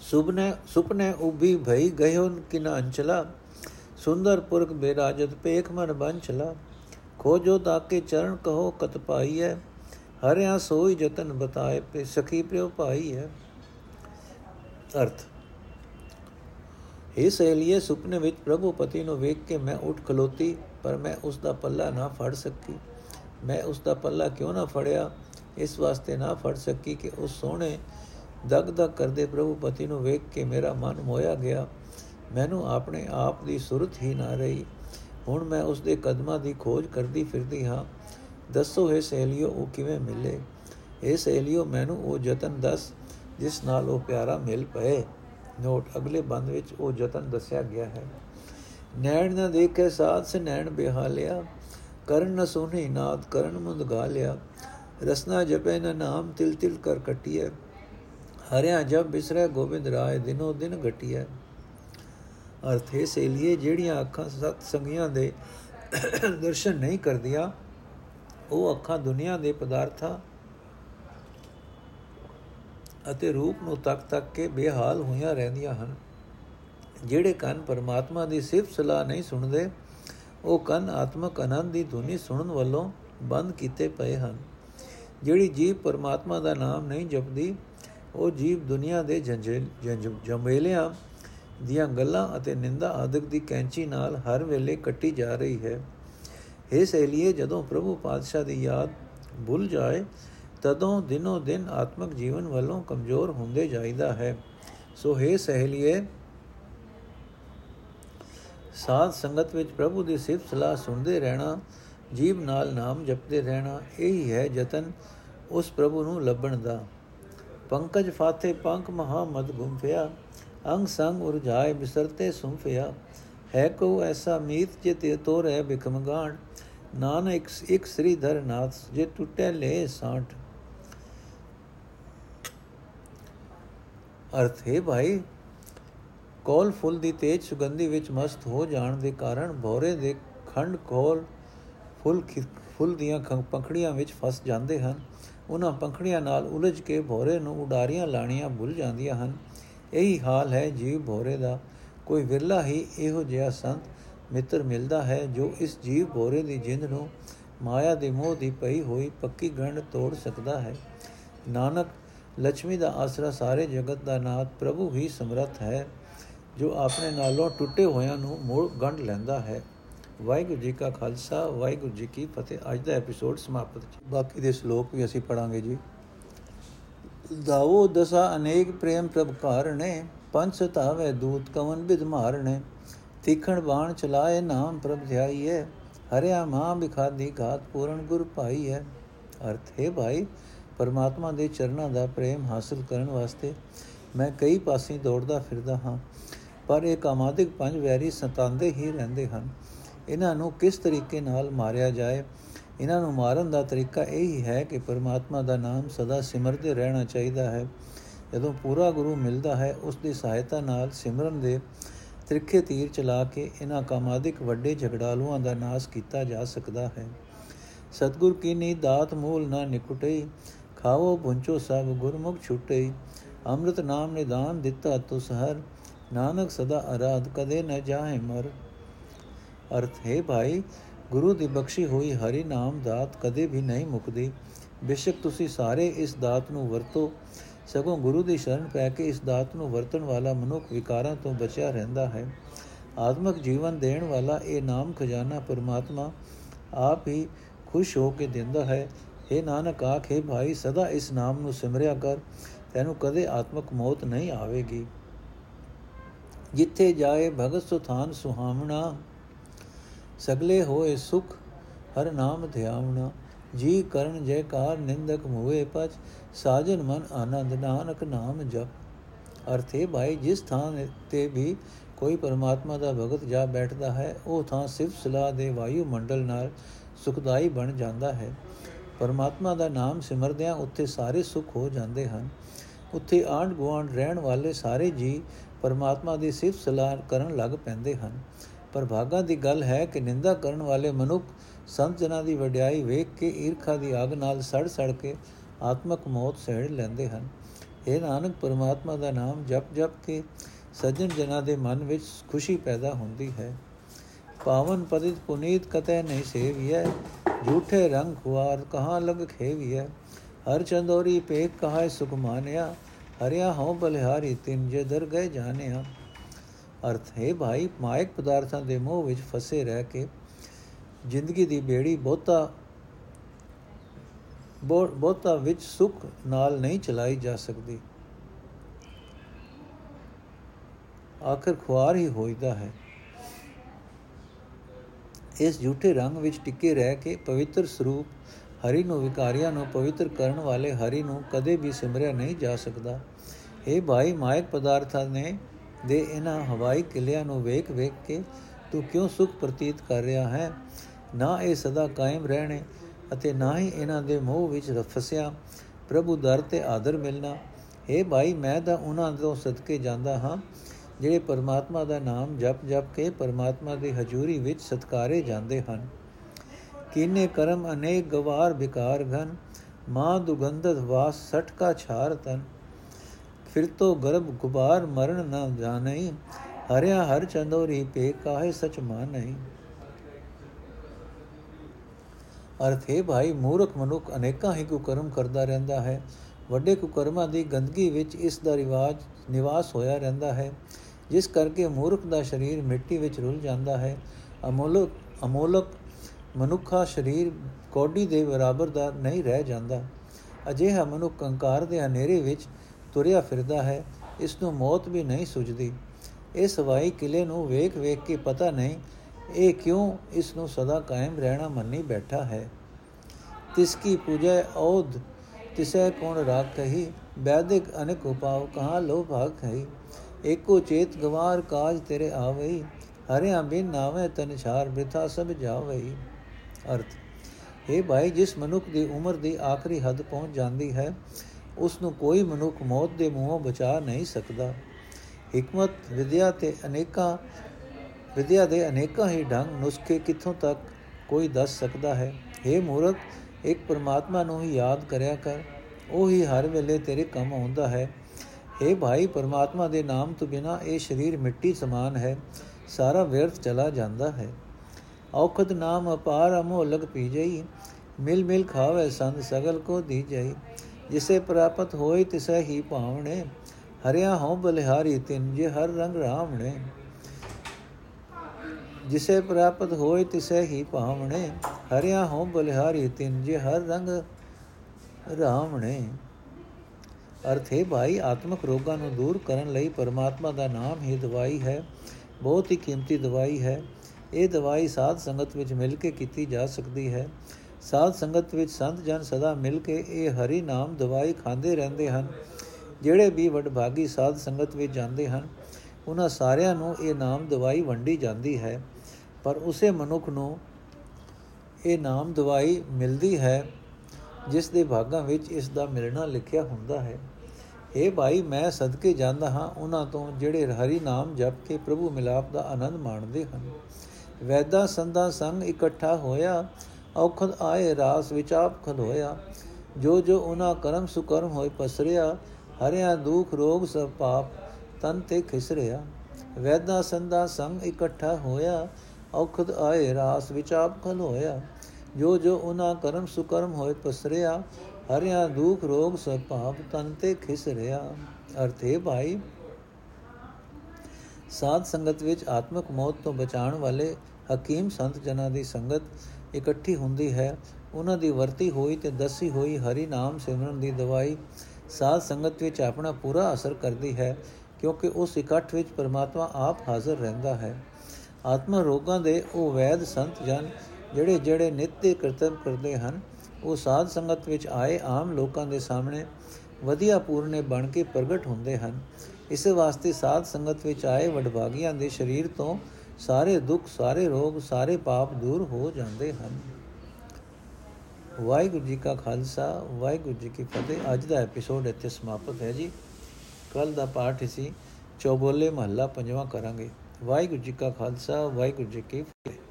ਸੁਪਨੇ ਸੁਪਨੇ ਉਭੀ ਭਈ ਗਇਓ ਕਿਨਾ ਅੰਚਲਾ, ਸੁੰਦਰ ਪੁਰਖ ਬੇਰਾਜਤ ਪੇਖ ਮਨ ਬੰਚਲਾ। ਖੋਜੋ ਤਾਕੇ ਚਰਨ ਕਹੋ ਕਤ ਪਾਈ ਹੈ ਹਰਿਆ ਸੋਈ ਜਤਨ ਬਤਾਏ ਪੇ, ਸਖੀ ਪ੍ਰਿਉ ਪਾਈ ਹੈ ਅਰਥ ਇਹ ਸਹੇਲੀਏ, ਸੁਪਨੇ ਵਿੱਚ ਪ੍ਰਭੂ ਪਤੀ ਨੂੰ ਵੇਖ ਕੇ ਮੈਂ ਉੱਠ ਖਲੋਤੀ, ਪਰ ਮੈਂ ਉਸ ਦਾ ਪੱਲਾ ਨਾ ਫੜ ਸਕੀ। ਮੈਂ ਉਸ ਦਾ ਪੱਲਾ ਕਿਉਂ ਨਾ ਫੜਿਆ? ਇਸ ਵਾਸਤੇ ਨਾ ਫੜ ਸਕੀ ਕਿ ਉਸ ਸੋਹਣੇ ਦਗ ਦਗ ਕਰਦੇ ਪ੍ਰਭੂ ਪਤੀ ਨੂੰ ਵੇਖ ਕੇ ਮੇਰਾ ਮਨ ਮੋਇਆ ਗਿਆ। ਮੈਨੂੰ ਆਪਣੇ ਆਪ ਦੀ ਸੁਰਤ ਹੀ ਨਾ ਰਹੀ। ਹੁਣ ਮੈਂ ਉਸ ਦੇ ਕਦਮਾਂ ਦੀ ਖੋਜ ਕਰਦੀ ਫਿਰਦੀ ਹਾਂ। ਦੱਸੋ, ਹੈ ਸਹੇਲਿਓ, ਉਹ ਕਿਵੇਂ ਮਿਲੇ? ਇਹ ਸਹੇਲਿਓ, ਮੈਨੂੰ ਉਹ ਯਤਨ ਦੱਸ, ਜਿਸ ਨਾਲ ਉਹ ਪਿਆਰਾ ਮਿਲ ਪਏ। ਨੋਟ, ਅਗਲੇ ਬੰਦ ਵਿੱਚ ਉਹ ਯਤਨ ਦੱਸਿਆ ਗਿਆ ਹੈ। ਨੈਣ ਨਾ ਦੇਖੇ ਸਾਥ ਸੇ ਨੈਣ ਬਿਹਾਲਿਆ ਕਰਨ ਨ ਸੁਣੀ ਨਾਦ, ਕਰਨ ਮੁੰਦ ਗਾਲਿਆ ਰਸਨਾ ਜਪੇ ਨ ਨਾਮ, ਤਿਲ ਤਿਲ ਕਰ ਕਟਿਐ। ਹਰਿਆ ਜਬ ਬਿਸਰੇ ਗੋਬਿੰਦ ਰਾਏ ਦਿਨੋ ਦਿਨ ਘਟਿਐ। ਅਰਥੇ ਸੇ ਲਈ ਜਿਹੜੀਆਂ ਅੱਖਾਂ ਸਤ ਸੰਗੀਆਂ ਦੇ ਦਰਸ਼ਨ ਨਹੀਂ ਕਰਦੀਆਂ, ਉਹ ਅੱਖਾਂ ਦੁਨੀਆ ਦੇ ਪਦਾਰਥਾਂ ਅਤੇ ਰੂਪ ਨੂੰ ਤੱਕ ਤੱਕ ਕੇ ਬੇਹਾਲ ਹੋਈਆਂ ਰਹਿੰਦੀਆਂ ਹਨ। ਜਿਹੜੇ ਕੰਨ ਪਰਮਾਤਮਾ ਦੀ ਸਿਫਤ ਸਲਾਹ ਨਹੀਂ ਸੁਣਦੇ, ਉਹ ਕੰਨ ਆਤਮਕ ਆਨੰਦ ਦੀ ਧੁਨੀ ਸੁਣਨ ਵੱਲੋਂ ਬੰਦ ਕੀਤੇ ਪਏ ਹਨ। ਜਿਹੜੀ ਜੀਵ ਪਰਮਾਤਮਾ ਦਾ ਨਾਮ ਨਹੀਂ ਜਪਦੀ, ਉਹ ਜੀਵ ਦੁਨੀਆ ਦੇ ਜੰਜੇਲਿਆਂ ਦੀਆਂ ਗੱਲਾਂ ਅਤੇ ਨਿੰਦਾ ਆਦਿਕ ਦੀ ਕੈਂਚੀ ਨਾਲ ਹਰ ਵੇਲੇ ਕੱਟੀ ਜਾ ਰਹੀ ਹੈ। ਇਹ ਸਹੇਲੀਏ, ਜਦੋਂ ਪ੍ਰਭੂ ਪਾਤਸ਼ਾਹ ਦੀ ਯਾਦ ਭੁੱਲ ਜਾਏ, ਤਦੋਂ ਦਿਨੋ ਦਿਨ ਆਤਮਿਕ ਜੀਵਨ ਵੱਲੋਂ ਕਮਜ਼ੋਰ ਹੁੰਦੇ ਜਾਈਦਾ ਹੈ। ਸੋ ਹੈ ਸਹੇਲੀਏ, ਸਾਧ ਸੰਗਤ ਵਿੱਚ ਪ੍ਰਭੂ ਦੀ ਸਿਫਤ ਸਲਾਹ ਸੁਣਦੇ ਰਹਿਣਾ, ਜੀਵ ਨਾਲ ਨਾਮ ਜਪਦੇ ਰਹਿਣਾ, ਇਹ ਹੀ ਹੈ ਯਤਨ ਉਸ ਪ੍ਰਭੂ ਨੂੰ ਲੱਭਣ ਦਾ। ਪੰਕਜ ਫਾਤੇ ਪੰਕ ਮਹਾ ਮਦ ਗੁੰਫਿਆ ਅੰਗ ਸੰਗ ਉਰਝਾਏ ਬਿਸਰਤੇ ਸੁੰਫਿਆ ਹੈ ਕੋ ਐਸਾ ਮੀਤ ਜੇ ਤੇ ਤੋਰੇ ਬਿਕਮਗਾਣ ਨਾਨਕ ਇੱਕ ਸ੍ਰੀਧਰ ਨਾਥ ਜੇ ਟੁੱਟੇ ਲੈ ਸਾਠ। ਅਰਥ ਹੈ ਭਾਈ, ਕੋਲ ਫੁੱਲ ਦੀ ਤੇਜ ਸੁਗੰਧੀ ਵਿੱਚ ਮਸਤ ਹੋ ਜਾਣ ਦੇ ਕਾਰਨ ਭੋਰੇ ਦੇ ਖੰਡ ਕੋਲ ਫੁੱਲ ਫੁੱਲ ਦੀਆਂ ਪੰਖੜੀਆਂ ਵਿੱਚ ਫਸ ਜਾਂਦੇ ਹਨ। ਉਹਨਾਂ ਪੰਖੜੀਆਂ ਨਾਲ ਉਲਝ ਕੇ ਭੋਰੇ ਨੂੰ ਉਡਾਰੀਆਂ ਲਾਣੀਆਂ ਭੁੱਲ ਜਾਂਦੀਆਂ ਹਨ। ਇਹੀ ਹਾਲ ਹੈ ਜੀਵ ਭੋਰੇ ਦਾ। ਕੋਈ ਵਿਰਲਾ ਹੀ ਇਹੋ ਜਿਹਾ ਸੰਤ ਮਿੱਤਰ ਮਿਲਦਾ ਹੈ ਜੋ ਇਸ ਜੀਵ ਭੋਰੇ ਦੀ ਜਿੰਦ ਨੂੰ ਮਾਇਆ ਦੇ ਮੋਹ ਦੀ ਪਈ ਹੋਈ ਪੱਕੀ ਗੰਢ ਤੋੜ ਸਕਦਾ ਹੈ। ਨਾਨਕ ਲక్ష్ਮੀ ਦਾ ਆਸਰਾ ਸਾਰੇ ਜਗਤ ਦਾ ਨਾਥ ਪ੍ਰਭੂ ਹੀ ਸਮਰੱਥ ਹੈ, ਜੋ ਆਪਣੇ ਨਾਲੋਂ ਟੁੱਟੇ ਹੋਇਆਂ ਨੂੰ ਮੋੜ ਗੰਢ ਲੈਂਦਾ ਹੈ। ਵਾਹਿਗੁਰੂ ਜੀ ਕਾ ਖਾਲਸਾ, ਵਾਹਿਗੁਰੂ ਜੀ ਕੀ ਫਤਿਹ। ਅੱਜ ਦਾ ਐਪੀਸੋਡ ਸਮਾਪਤ ਬਾਕੀ ਦੇ ਸ਼ਲੋਕ ਵੀ ਅਸੀਂ ਪੜਾਂਗੇ ਜੀ। ਦਾਵੋ ਦਸਾ ਅਨੇਕ ਪ੍ਰੇਮ ਪ੍ਰਭ ਕਾਰਣੇ, ਪੰਜ ਸਤਾਵੇ ਦੂਤ ਕਵਨ ਬਿਦ ਮਾਰਣੇ। ਤੀਖਣ ਬਾਣ ਚਲਾਏ ਨਾਮ ਪ੍ਰਭ ਧਿਆਈਏ ਹਰਿਆ ਮਾਂ ਬਿਖਾਦੀ ਘਾਤ ਪੂਰਨ ਗੁਰ ਪਾਈ ਹੈ ਅਰਥ ਹੈ ਭਾਈ, ਪਰਮਾਤਮਾ ਦੇ ਚਰਨਾਂ ਦਾ ਪ੍ਰੇਮ ਹਾਸਲ ਕਰਨ ਵਾਸਤੇ ਮੈਂ ਕਈ ਪਾਸੇ ਦੌੜਦਾ ਫਿਰਦਾ ਹਾਂ, ਪਰ ਇਹ ਕਾਮਾਦਿਕ ਪੰਜ ਵੈਰੀ ਸਤਾਉਂਦੇ ਹੀ ਰਹਿੰਦੇ ਹਨ। ਇਹਨਾਂ ਨੂੰ ਕਿਸ ਤਰੀਕੇ ਨਾਲ ਮਾਰਿਆ ਜਾਏ ਇਹਨਾਂ ਨੂੰ ਮਾਰਨ ਦਾ ਤਰੀਕਾ ਇਹ ਹੀ ਹੈ ਕਿ ਪਰਮਾਤਮਾ ਦਾ ਨਾਮ ਸਦਾ ਸਿਮਰਦੇ ਰਹਿਣਾ ਚਾਹੀਦਾ ਹੈ। ਜਦੋਂ ਪੂਰਾ ਗੁਰੂ ਮਿਲਦਾ ਹੈ, ਉਸ ਦੀ ਸਹਾਇਤਾ ਨਾਲ ਸਿਮਰਨ ਦੇ ਤ੍ਰਿਖੇ ਤੀਰ ਚਲਾ ਕੇ ਇਹਨਾਂ ਕਾਮਾਦਿਕ ਵੱਡੇ ਝਗੜਾਲੂਆਂ ਦਾ ਨਾਸ਼ ਕੀਤਾ ਜਾ ਸਕਦਾ ਹੈ। ਸਤਗੁਰ ਕੀ ਨੀ ਦਾਤ ਮੂਲ ਨਾ ਨਿਕਟਈ, ਖਾਵੋ ਪੁੰਚੋ ਸਭ ਗੁਰਮੁਖ ਛੁਟਈ। ਅੰਮ੍ਰਿਤ ਨਾਮ ਨਿਦਾਨ ਦਿੱਤਾ ਤੁਸ ਹਰ, ਨਾਨਕ ਸਦਾ ਆਰਾਧ ਕਦੇ ਨ ਜਾਏ ਮਰ। ਅਰਥ ਹੈ ਭਾਈ ਗੁਰੂ ਦੀ ਬਖਸ਼ੀ ਹੋਈ ਹਰੀ ਨਾਮ ਦਾਤ ਕਦੇ ਵੀ ਨਹੀਂ ਮੁਕਦੀ। ਬੇਸ਼ੱਕ ਤੁਸੀਂ ਸਾਰੇ ਇਸ ਦਾਤ ਨੂੰ ਵਰਤੋ। ਸਗੋਂ ਗੁਰੂ ਦੀ ਸ਼ਰਨ ਪੈ ਕੇ ਇਸ ਦਾਤ ਨੂੰ ਵਰਤਣ ਵਾਲਾ ਮਨੁੱਖ ਵਿਕਾਰਾਂ ਤੋਂ ਬਚਿਆ ਰਹਿੰਦਾ ਹੈ। ਆਤਮਿਕ ਜੀਵਨ ਦੇਣ ਵਾਲਾ ਇਹ ਨਾਮ ਖਜ਼ਾਨਾ ਪਰਮਾਤਮਾ ਆਪ ਹੀ ਖੁਸ਼ ਹੋ ਕੇ ਦਿੰਦਾ ਹੈ। हे ਨਾਨਕ ਆਖੇ ਭਾਈ, ਸਦਾ ਇਸ ਨਾਮ ਨੂੰ ਸਿਮਰਿਆ ਕਰ। ਤੈਨੂੰ ਕਦੇ ਆਤਮਕ ਮੌਤ ਨਹੀਂ ਆਵੇਗੀ। ਜਿੱਥੇ ਜਾਏ ਭਗਤ ਸੁਥਾਨ ਸੁਹਾਵਣਾ ਸਗਲੇ ਹੋਏ ਸੁਖ, ਹਰ ਨਾਮ ਧਿਆਵਣਾ ਜੀ ਕਰਨ ਜੈਕਾਰ ਨਿੰਦਕ ਮੂਏ ਪਛ, ਸਾਜਨ ਮਨ ਆਨੰਦ ਨਾਨਕ ਨਾਮ ਜਪ। ਅਰਥੇ ਭਾਈ, ਜਿਸ ਥਾਂ ਤੇ ਵੀ ਕੋਈ ਪਰਮਾਤਮਾ ਦਾ ਭਗਤ ਜਾ ਬੈਠਦਾ ਹੈ, ਉਹ ਥਾਂ ਸਿਰਫ ਸਲਾਹ ਦੇ ਵਾਯੂ ਮੰਡਲ ਨਾਲ ਸੁਖਦਾਈ ਬਣ ਜਾਂਦਾ ਹੈ। ਪਰਮਾਤਮਾ ਦਾ ਨਾਮ ਸਿਮਰਦਿਆਂ ਉੱਥੇ ਸਾਰੇ ਸੁਖ ਹੋ ਜਾਂਦੇ ਹਨ। ਉੱਥੇ ਆਂਡ ਗੁਆਂਡ ਰਹਿਣ ਵਾਲੇ ਸਾਰੇ ਜੀ ਪਰਮਾਤਮਾ ਦੀ ਸਿਫਤ ਸਲਾਹ ਕਰਨ ਲੱਗ ਪੈਂਦੇ ਹਨ। ਪਰ ਭਾਗਾ ਦੀ ਗੱਲ ਹੈ ਕਿ ਨਿੰਦਾ ਕਰਨ ਵਾਲੇ ਮਨੁੱਖ ਸੰਤ ਜਨਾਂ ਦੀ ਵਡਿਆਈ ਵੇਖ ਕੇ ਈਰਖਾ ਦੀ ਆਗ ਨਾਲ ਸੜ ਸੜ ਕੇ ਆਤਮਕ ਮੌਤ ਸਹਿੜ ਲੈਂਦੇ ਹਨ। ਇਹ ਨਾਨਕ, ਪਰਮਾਤਮਾ ਦਾ ਨਾਮ ਜਪ ਜਪ ਕੇ ਸੱਜਣ ਜਨਾਂ ਦੇ ਮਨ ਵਿੱਚ ਖੁਸ਼ੀ ਪੈਦਾ ਹੁੰਦੀ ਹੈ। ਪਾਵਨ ਪਦਿਤ ਪੁਨੀਤ ਕਤੈ ਨਹੀਂ ਸੇਵੀਐ, ਝੂਠੇ ਰੰਗ ਖੁਆਰ ਕਹਾਂ ਲਗ ਖੇਵੀਐ? ਹਰ ਚੰਦੋਰੀ ਪੇਕ ਕਹਾਇ ਸੁਖ ਮਾਨਿਆ, ਹਰਿਆ ਹਉ ਬਲਿਹਾਰੀ ਤਿਨ ਜੇ ਦਰ ਗਏ ਜਾਣਿਆ। ਅਰਥ ਹੈ, ਭਾਈ, ਮਾਇਕ ਪਦਾਰਥਾਂ ਦੇ ਮੋਹ ਵਿੱਚ ਫਸੇ ਰਹਿ ਕੇ ਜ਼ਿੰਦਗੀ ਦੀ ਬੇੜੀ ਬਹੁਤਾ ਬਹੁਤਾ ਵਿੱਚ ਸੁਖ ਨਾਲ ਨਹੀਂ ਚਲਾਈ ਜਾ ਸਕਦੀ। ਆਖਰ ਖੁਆਰ ਹੀ ਹੋਈਦਾ ਹੈ। ਇਸ ਝੂਠੇ ਰੰਗ ਵਿੱਚ ਟਿੱਕੇ ਰਹਿ ਕੇ ਪਵਿੱਤਰ ਸਰੂਪ ਹਰੀ ਨੂੰ, ਵਿਕਾਰੀਆਂ ਨੂੰ ਪਵਿੱਤਰ ਕਰਨ ਵਾਲੇ ਹਰੀ ਨੂੰ ਕਦੇ ਵੀ ਸਿਮਰਿਆ ਨਹੀਂ ਜਾ ਸਕਦਾ। ਇਹ ਭਾਈ, ਮਾਇਕ ਪਦਾਰਥਾਂ ਨੇ ਦੇ ਇਹਨਾਂ ਹਵਾਈ ਕਿਲਿਆਂ ਨੂੰ ਵੇਖ ਵੇਖ ਕੇ ਤੂੰ ਕਿਉਂ ਸੁਖ ਪ੍ਰਤੀਤ ਕਰ ਰਿਹਾ ਹੈ? ਨਾ ਇਹ ਸਦਾ ਕਾਇਮ ਰਹਿਣੇ ਅਤੇ ਨਾ ਹੀ ਇਹਨਾਂ ਦੇ ਮੋਹ ਵਿੱਚ ਫਸਿਆ ਪ੍ਰਭੂ ਦਰ ਤੇ ਆਦਰ ਮਿਲਣਾ। ਇਹ ਭਾਈ, ਮੈਂ ਤਾਂ ਉਹਨਾਂ ਤੋਂ ਸਦਕੇ ਜਾਂਦਾ ਹਾਂ, ਜਿਹੜੇ ਪਰਮਾਤਮਾ ਦਾ ਨਾਮ ਜਪ ਜਪ ਕੇ ਪਰਮਾਤਮਾ ਦੀ ਹਜ਼ੂਰੀ ਵਿੱਚ ਸਤਕਾਰੇ ਜਾਂਦੇ ਹਨ। ਕਿਨੇ ਕਰਮ ਅਨੇਕ ਗਵਾਰ ਵਿਕਾਰ ਘਨ, ਮਾਂ ਦੁਗੰਧਤ ਵਾਸ ਸਟਕਾ ਛਾਰ ਤਨ। ਫਿਰ ਤੋ ਗਰਭ ਗੁਬਾਰ ਮਰਨ ਨਾ ਜਾਣਈ ਹਰਿਆ ਹਰ ਚੰਦੋਰੀ ਪੇ ਕਾਹੇ ਸਚ ਮਾਨਈ ਅਰਥ ਹੈ ਭਾਈ, ਮੂਰਖ ਮਨੁੱਖ ਅਨੇਕਾਂ ਹੀ ਕੁਕਰਮ ਕਰਦਾ ਰਹਿੰਦਾ ਹੈ। ਵੱਡੇ ਕੁਕਰਮਾਂ ਦੀ ਗੰਦਗੀ ਵਿੱਚ ਇਸ ਦਾ ਰਿਵਾਜ ਨਿਵਾਸ ਹੋਇਆ ਰਹਿੰਦਾ ਹੈ, ਜਿਸ ਕਰਕੇ ਮੂਰਖ ਦਾ ਸਰੀਰ ਮਿੱਟੀ ਵਿੱਚ ਰੁਲ ਜਾਂਦਾ ਹੈ। ਅਮੋਲਕ ਅਮੋਲਕ ਮਨੁੱਖਾ ਸਰੀਰ ਕੋਡੀ ਦੇ ਬਰਾਬਰ ਦਾ ਨਹੀਂ ਰਹਿ ਜਾਂਦਾ। ਅਜਿਹਾ ਮਨੁੱਖ ਕੰਕਾਰ ਦੇ ਹਨੇਰੇ ਵਿੱਚ ਤੁਰਿਆ ਫਿਰਦਾ ਹੈ, ਇਸ ਨੂੰ ਮੌਤ ਵੀ ਨਹੀਂ ਸੁਝਦੀ। ਇਸ ਹਵਾਈ ਕਿਲੇ ਨੂੰ ਵੇਖ ਵੇਖ ਕੇ ਪਤਾ ਨਹੀਂ, ਇਹ ਕਿਉਂ ਇਸ ਨੂੰ ਸਦਾ ਕਾਇਮ ਰਹਿਣਾ ਮੰਨੀ ਬੈਠਾ ਹੈ। ਤਿਸ ਕੀ ਪੂਜੈ ਔਦ ਤਿਸੈ ਕੋਣ ਰਾਖ ਕਹੀ ਵੈਦਿਕ ਅਨੇਕ ਉਪਾਵ ਕਹਾ ਲੋ ਭਾਗ ਕਹੀ। ਏਕੋ ਚੇਤ ਗਵਾਰ ਕਾਜ ਤੇਰੇ ਆਵਈ, ਹਰਿਆ ਬਿਨ ਨਾਵੇਂ ਤਨਛਾਰ ਬਿਥਾ ਸਭ ਜਾਵਈ। ਅਰਥ ਇਹ ਭਾਈ, ਜਿਸ ਮਨੁੱਖ ਦੀ ਉਮਰ ਦੀ ਆਖਰੀ ਹੱਦ ਪਹੁੰਚ ਜਾਂਦੀ ਹੈ ਉਸ ਨੂੰ ਕੋਈ ਮਨੁੱਖ ਮੌਤ ਦੇ ਮੂੰਹੋਂ ਬਚਾ ਨਹੀਂ ਸਕਦਾ। ਹਕਮਤ ਵਿਦਿਆ ਤੇ ਅਨੇਕਾਂ, ਵਿਦਿਆ ਦੇ ਅਨੇਕਾਂ ਹੀ ਢੰਗ ਨੁਸਖੇ ਕਿੱਥੋਂ ਤੱਕ ਕੋਈ ਦੱਸ ਸਕਦਾ ਹੈ? हे ਮੂਰਖ, ਇੱਕ ਪਰਮਾਤਮਾ ਨੂੰ ਹੀ ਯਾਦ ਕਰਿਆ ਕਰ। ਉਹ ਹੀ ਹਰ ਵੇਲੇ ਤੇਰੇ ਕੰਮ ਆਉਂਦਾ ਹੈ। हे ਭਾਈ, ਪਰਮਾਤਮਾ ਦੇ ਨਾਮ ਤੋਂ ਬਿਨਾ ਇਹ ਸਰੀਰ ਮਿੱਟੀ ਸਮਾਨ ਹੈ। ਸਾਰਾ ਵਿਅਰਥ ਚਲਾ ਜਾਂਦਾ ਹੈ। ਔਖਦ ਨਾਮ ਅਪਾਰ ਅਮੋਲਕ ਪੀ ਜਈ ਮਿਲ ਮਿਲ ਖਾਵੇ ਸੰਤ ਸਗਲ ਕੋ ਦੀ ਜਈ ਜਿਸੇ ਪ੍ਰਾਪਤ ਹੋਏ ਤਿਸੈ ਹੀ ਭਾਵਣੇ, ਹਰਿਆ ਹਉ ਬਲਿਹਾਰੀ ਤਿਨ ਜੇ ਹਰ ਰੰਗ ਰਾਮਣੇ ਜਿਸੇ ਪ੍ਰਾਪਤ ਹੋਏ ਤਿਸੈ ਹੀ ਭਾਵਣੇ, ਹਰਿਆ ਹਉ ਬਲਿਹਾਰੀ ਤਿਨ ਜੇ ਹਰ ਰੰਗ ਰਾਮਣੇ ਅਰਥ ਹੈ ਭਾਈ, ਆਤਮਿਕ ਰੋਗਾਂ ਨੂੰ ਦੂਰ ਕਰਨ ਲਈ ਪਰਮਾਤਮਾ ਦਾ ਨਾਮ ਹੀ ਦਵਾਈ ਹੈ, ਬਹੁਤ ਹੀ ਕੀਮਤੀ ਦਵਾਈ ਹੈ। ਇਹ ਦਵਾਈ ਸਾਧ ਸੰਗਤ ਵਿੱਚ ਮਿਲ ਕੇ ਕੀਤੀ ਜਾ ਸਕਦੀ ਹੈ। ਸਾਧ ਸੰਗਤ ਵਿੱਚ ਸੰਤ ਜਨ ਸਦਾ ਮਿਲ ਕੇ ਇਹ ਹਰੀ ਨਾਮ ਦਵਾਈ ਖਾਂਦੇ ਰਹਿੰਦੇ ਹਨ। ਜਿਹੜੇ ਵੀ ਵਡਭਾਗੀ ਸਾਧ ਸੰਗਤ ਵਿੱਚ ਜਾਂਦੇ ਹਨ, ਉਹਨਾਂ ਸਾਰਿਆਂ ਨੂੰ ਇਹ ਨਾਮ ਦਵਾਈ ਵੰਡੀ ਜਾਂਦੀ ਹੈ। ਪਰ ਉਸੇ ਮਨੁੱਖ ਨੂੰ ਇਹ ਨਾਮ ਦਵਾਈ ਮਿਲਦੀ ਹੈ, ਜਿਸ ਦੇ ਭਾਗਾਂ ਵਿੱਚ ਇਸ ਦਾ ਮਿਲਣਾ ਲਿਖਿਆ ਹੁੰਦਾ ਹੈ। ਇਹ ਭਾਈ, ਮੈਂ ਸਦਕੇ ਜਾਂਦਾ ਹਾਂ, ਉਹਨਾਂ ਤੋਂ ਜਿਹੜੇ ਹਰੀ ਨਾਮ ਜਪ ਕੇ ਪ੍ਰਭੂ ਮਿਲਾਪ ਦਾ ਆਨੰਦ ਮਾਣਦੇ ਹਨ। ਵੈਦਾ ਸੰਦਾ ਸੰਗ ਇਕੱਠਾ ਹੋਇਆ ਔਖਦ ਆਏ ਰਾਸ ਵਿੱਚ ਆਪ ਖਲੋਇਆ। ਜੋ ਜੋ ਉਹਨਾਂ ਕਰਮ ਸੁਕਰਮ ਹੋਏ ਪਸਰਿਆ, ਹਰਿਆ ਦੁਖ ਰੋਗ ਸਭ ਪਾਪ, ਤਨ ਤੇ ਖਿਸਰਿਆ। ਵੈਦਾ ਸੰਦਾ ਸੰਗ ਇਕੱਠਾ ਹੋਇਆ, ਔਖਦ ਆਏ ਰਾਸ ਵਿੱਚ ਆਪ ਖਲੋਇਆ। ਜੋ ਜੋ ਉਹਨਾਂ ਕਰਮ ਸੁਕਰਮ ਹੋਏ ਪਸਰਿਆ, ਹਰਿਆ ਦੁਖ ਰੋਗ ਸਭ ਪਾਪ, ਤਨ ਤੇ ਖਿਸਰਿਆ। ਅਰਥੇ ਭਾਈ, ਸਾਧ ਸੰਗਤ ਵਿੱਚ ਆਤਮਿਕ ਮੌਤ ਤੋਂ ਬਚਾਉਣ ਵਾਲੇ ਹਕੀਮ ਸੰਤ ਜਨਾਂ ਦੀ ਸੰਗਤ ਇਕੱਠੀ ਹੁੰਦੀ ਹੈ। ਉਹਨਾਂ ਦੀ ਵਰਤੀ ਹੋਈ ਤੇ ਦਸੀ ਹੋਈ ਹਰੀ ਨਾਮ ਸਿਮਰਨ ਦੀ ਦਵਾਈ ਸਾਧ ਸੰਗਤ ਵਿੱਚ ਆਪਣਾ ਪੂਰਾ ਅਸਰ ਕਰਦੀ ਹੈ, ਕਿਉਂਕਿ ਉਸ ਇਕੱਠ ਵਿੱਚ ਪਰਮਾਤਮਾ ਆਪ ਹਾਜ਼ਰ ਰਹਿੰਦਾ ਹੈ। ਆਤਮਾ ਰੋਗਾਂ ਦੇ ਉਹ ਵੈਦ ਸੰਤ ਜਨ, ਜਿਹੜੇ ਜਿਹੜੇ ਨਿੱਤ ਦੇ ਕਰਤਵ ਕਰਦੇ ਹਨ, ਉਹ ਸਾਧ ਸੰਗਤ ਵਿੱਚ ਆਏ ਆਮ ਲੋਕਾਂ ਦੇ ਸਾਹਮਣੇ ਵਧੀਆ ਪੂਰਨੇ ਬਣ ਕੇ ਪ੍ਰਗਟ ਹੁੰਦੇ ਹਨ। ਇਸੇ ਵਾਸਤੇ ਸਾਧ ਸੰਗਤ ਵਿੱਚ ਆਏ ਵਡਭਾਗੀਆਂ ਦੇ ਸਰੀਰ ਤੋਂ ਸਾਰੇ ਦੁੱਖ, ਸਾਰੇ ਰੋਗ, ਸਾਰੇ ਪਾਪ ਦੂਰ ਹੋ ਜਾਂਦੇ ਹਨ। ਵਾਹਿਗੁਰੂ ਜੀ ਕਾ ਖਾਲਸਾ, ਵਾਹਿਗੁਰੂ ਜੀ ਕੀ ਫਤਿਹ। ਅੱਜ ਦਾ ਐਪੀਸੋਡ ਇੱਥੇ ਸਮਾਪਤ ਹੈ ਜੀ। ਕੱਲ ਦਾ ਪਾਠ ਅਸੀਂ ਚੌਬੋਲੇ ਮਹੱਲਾ ਪੰਜਵਾਂ ਕਰਾਂਗੇ। ਵਾਹਿਗੁਰੂ ਜੀ ਕਾ ਖਾਲਸਾ, ਵਾਹਿਗੁਰੂ ਜੀ ਕੀ ਫਤਿਹ।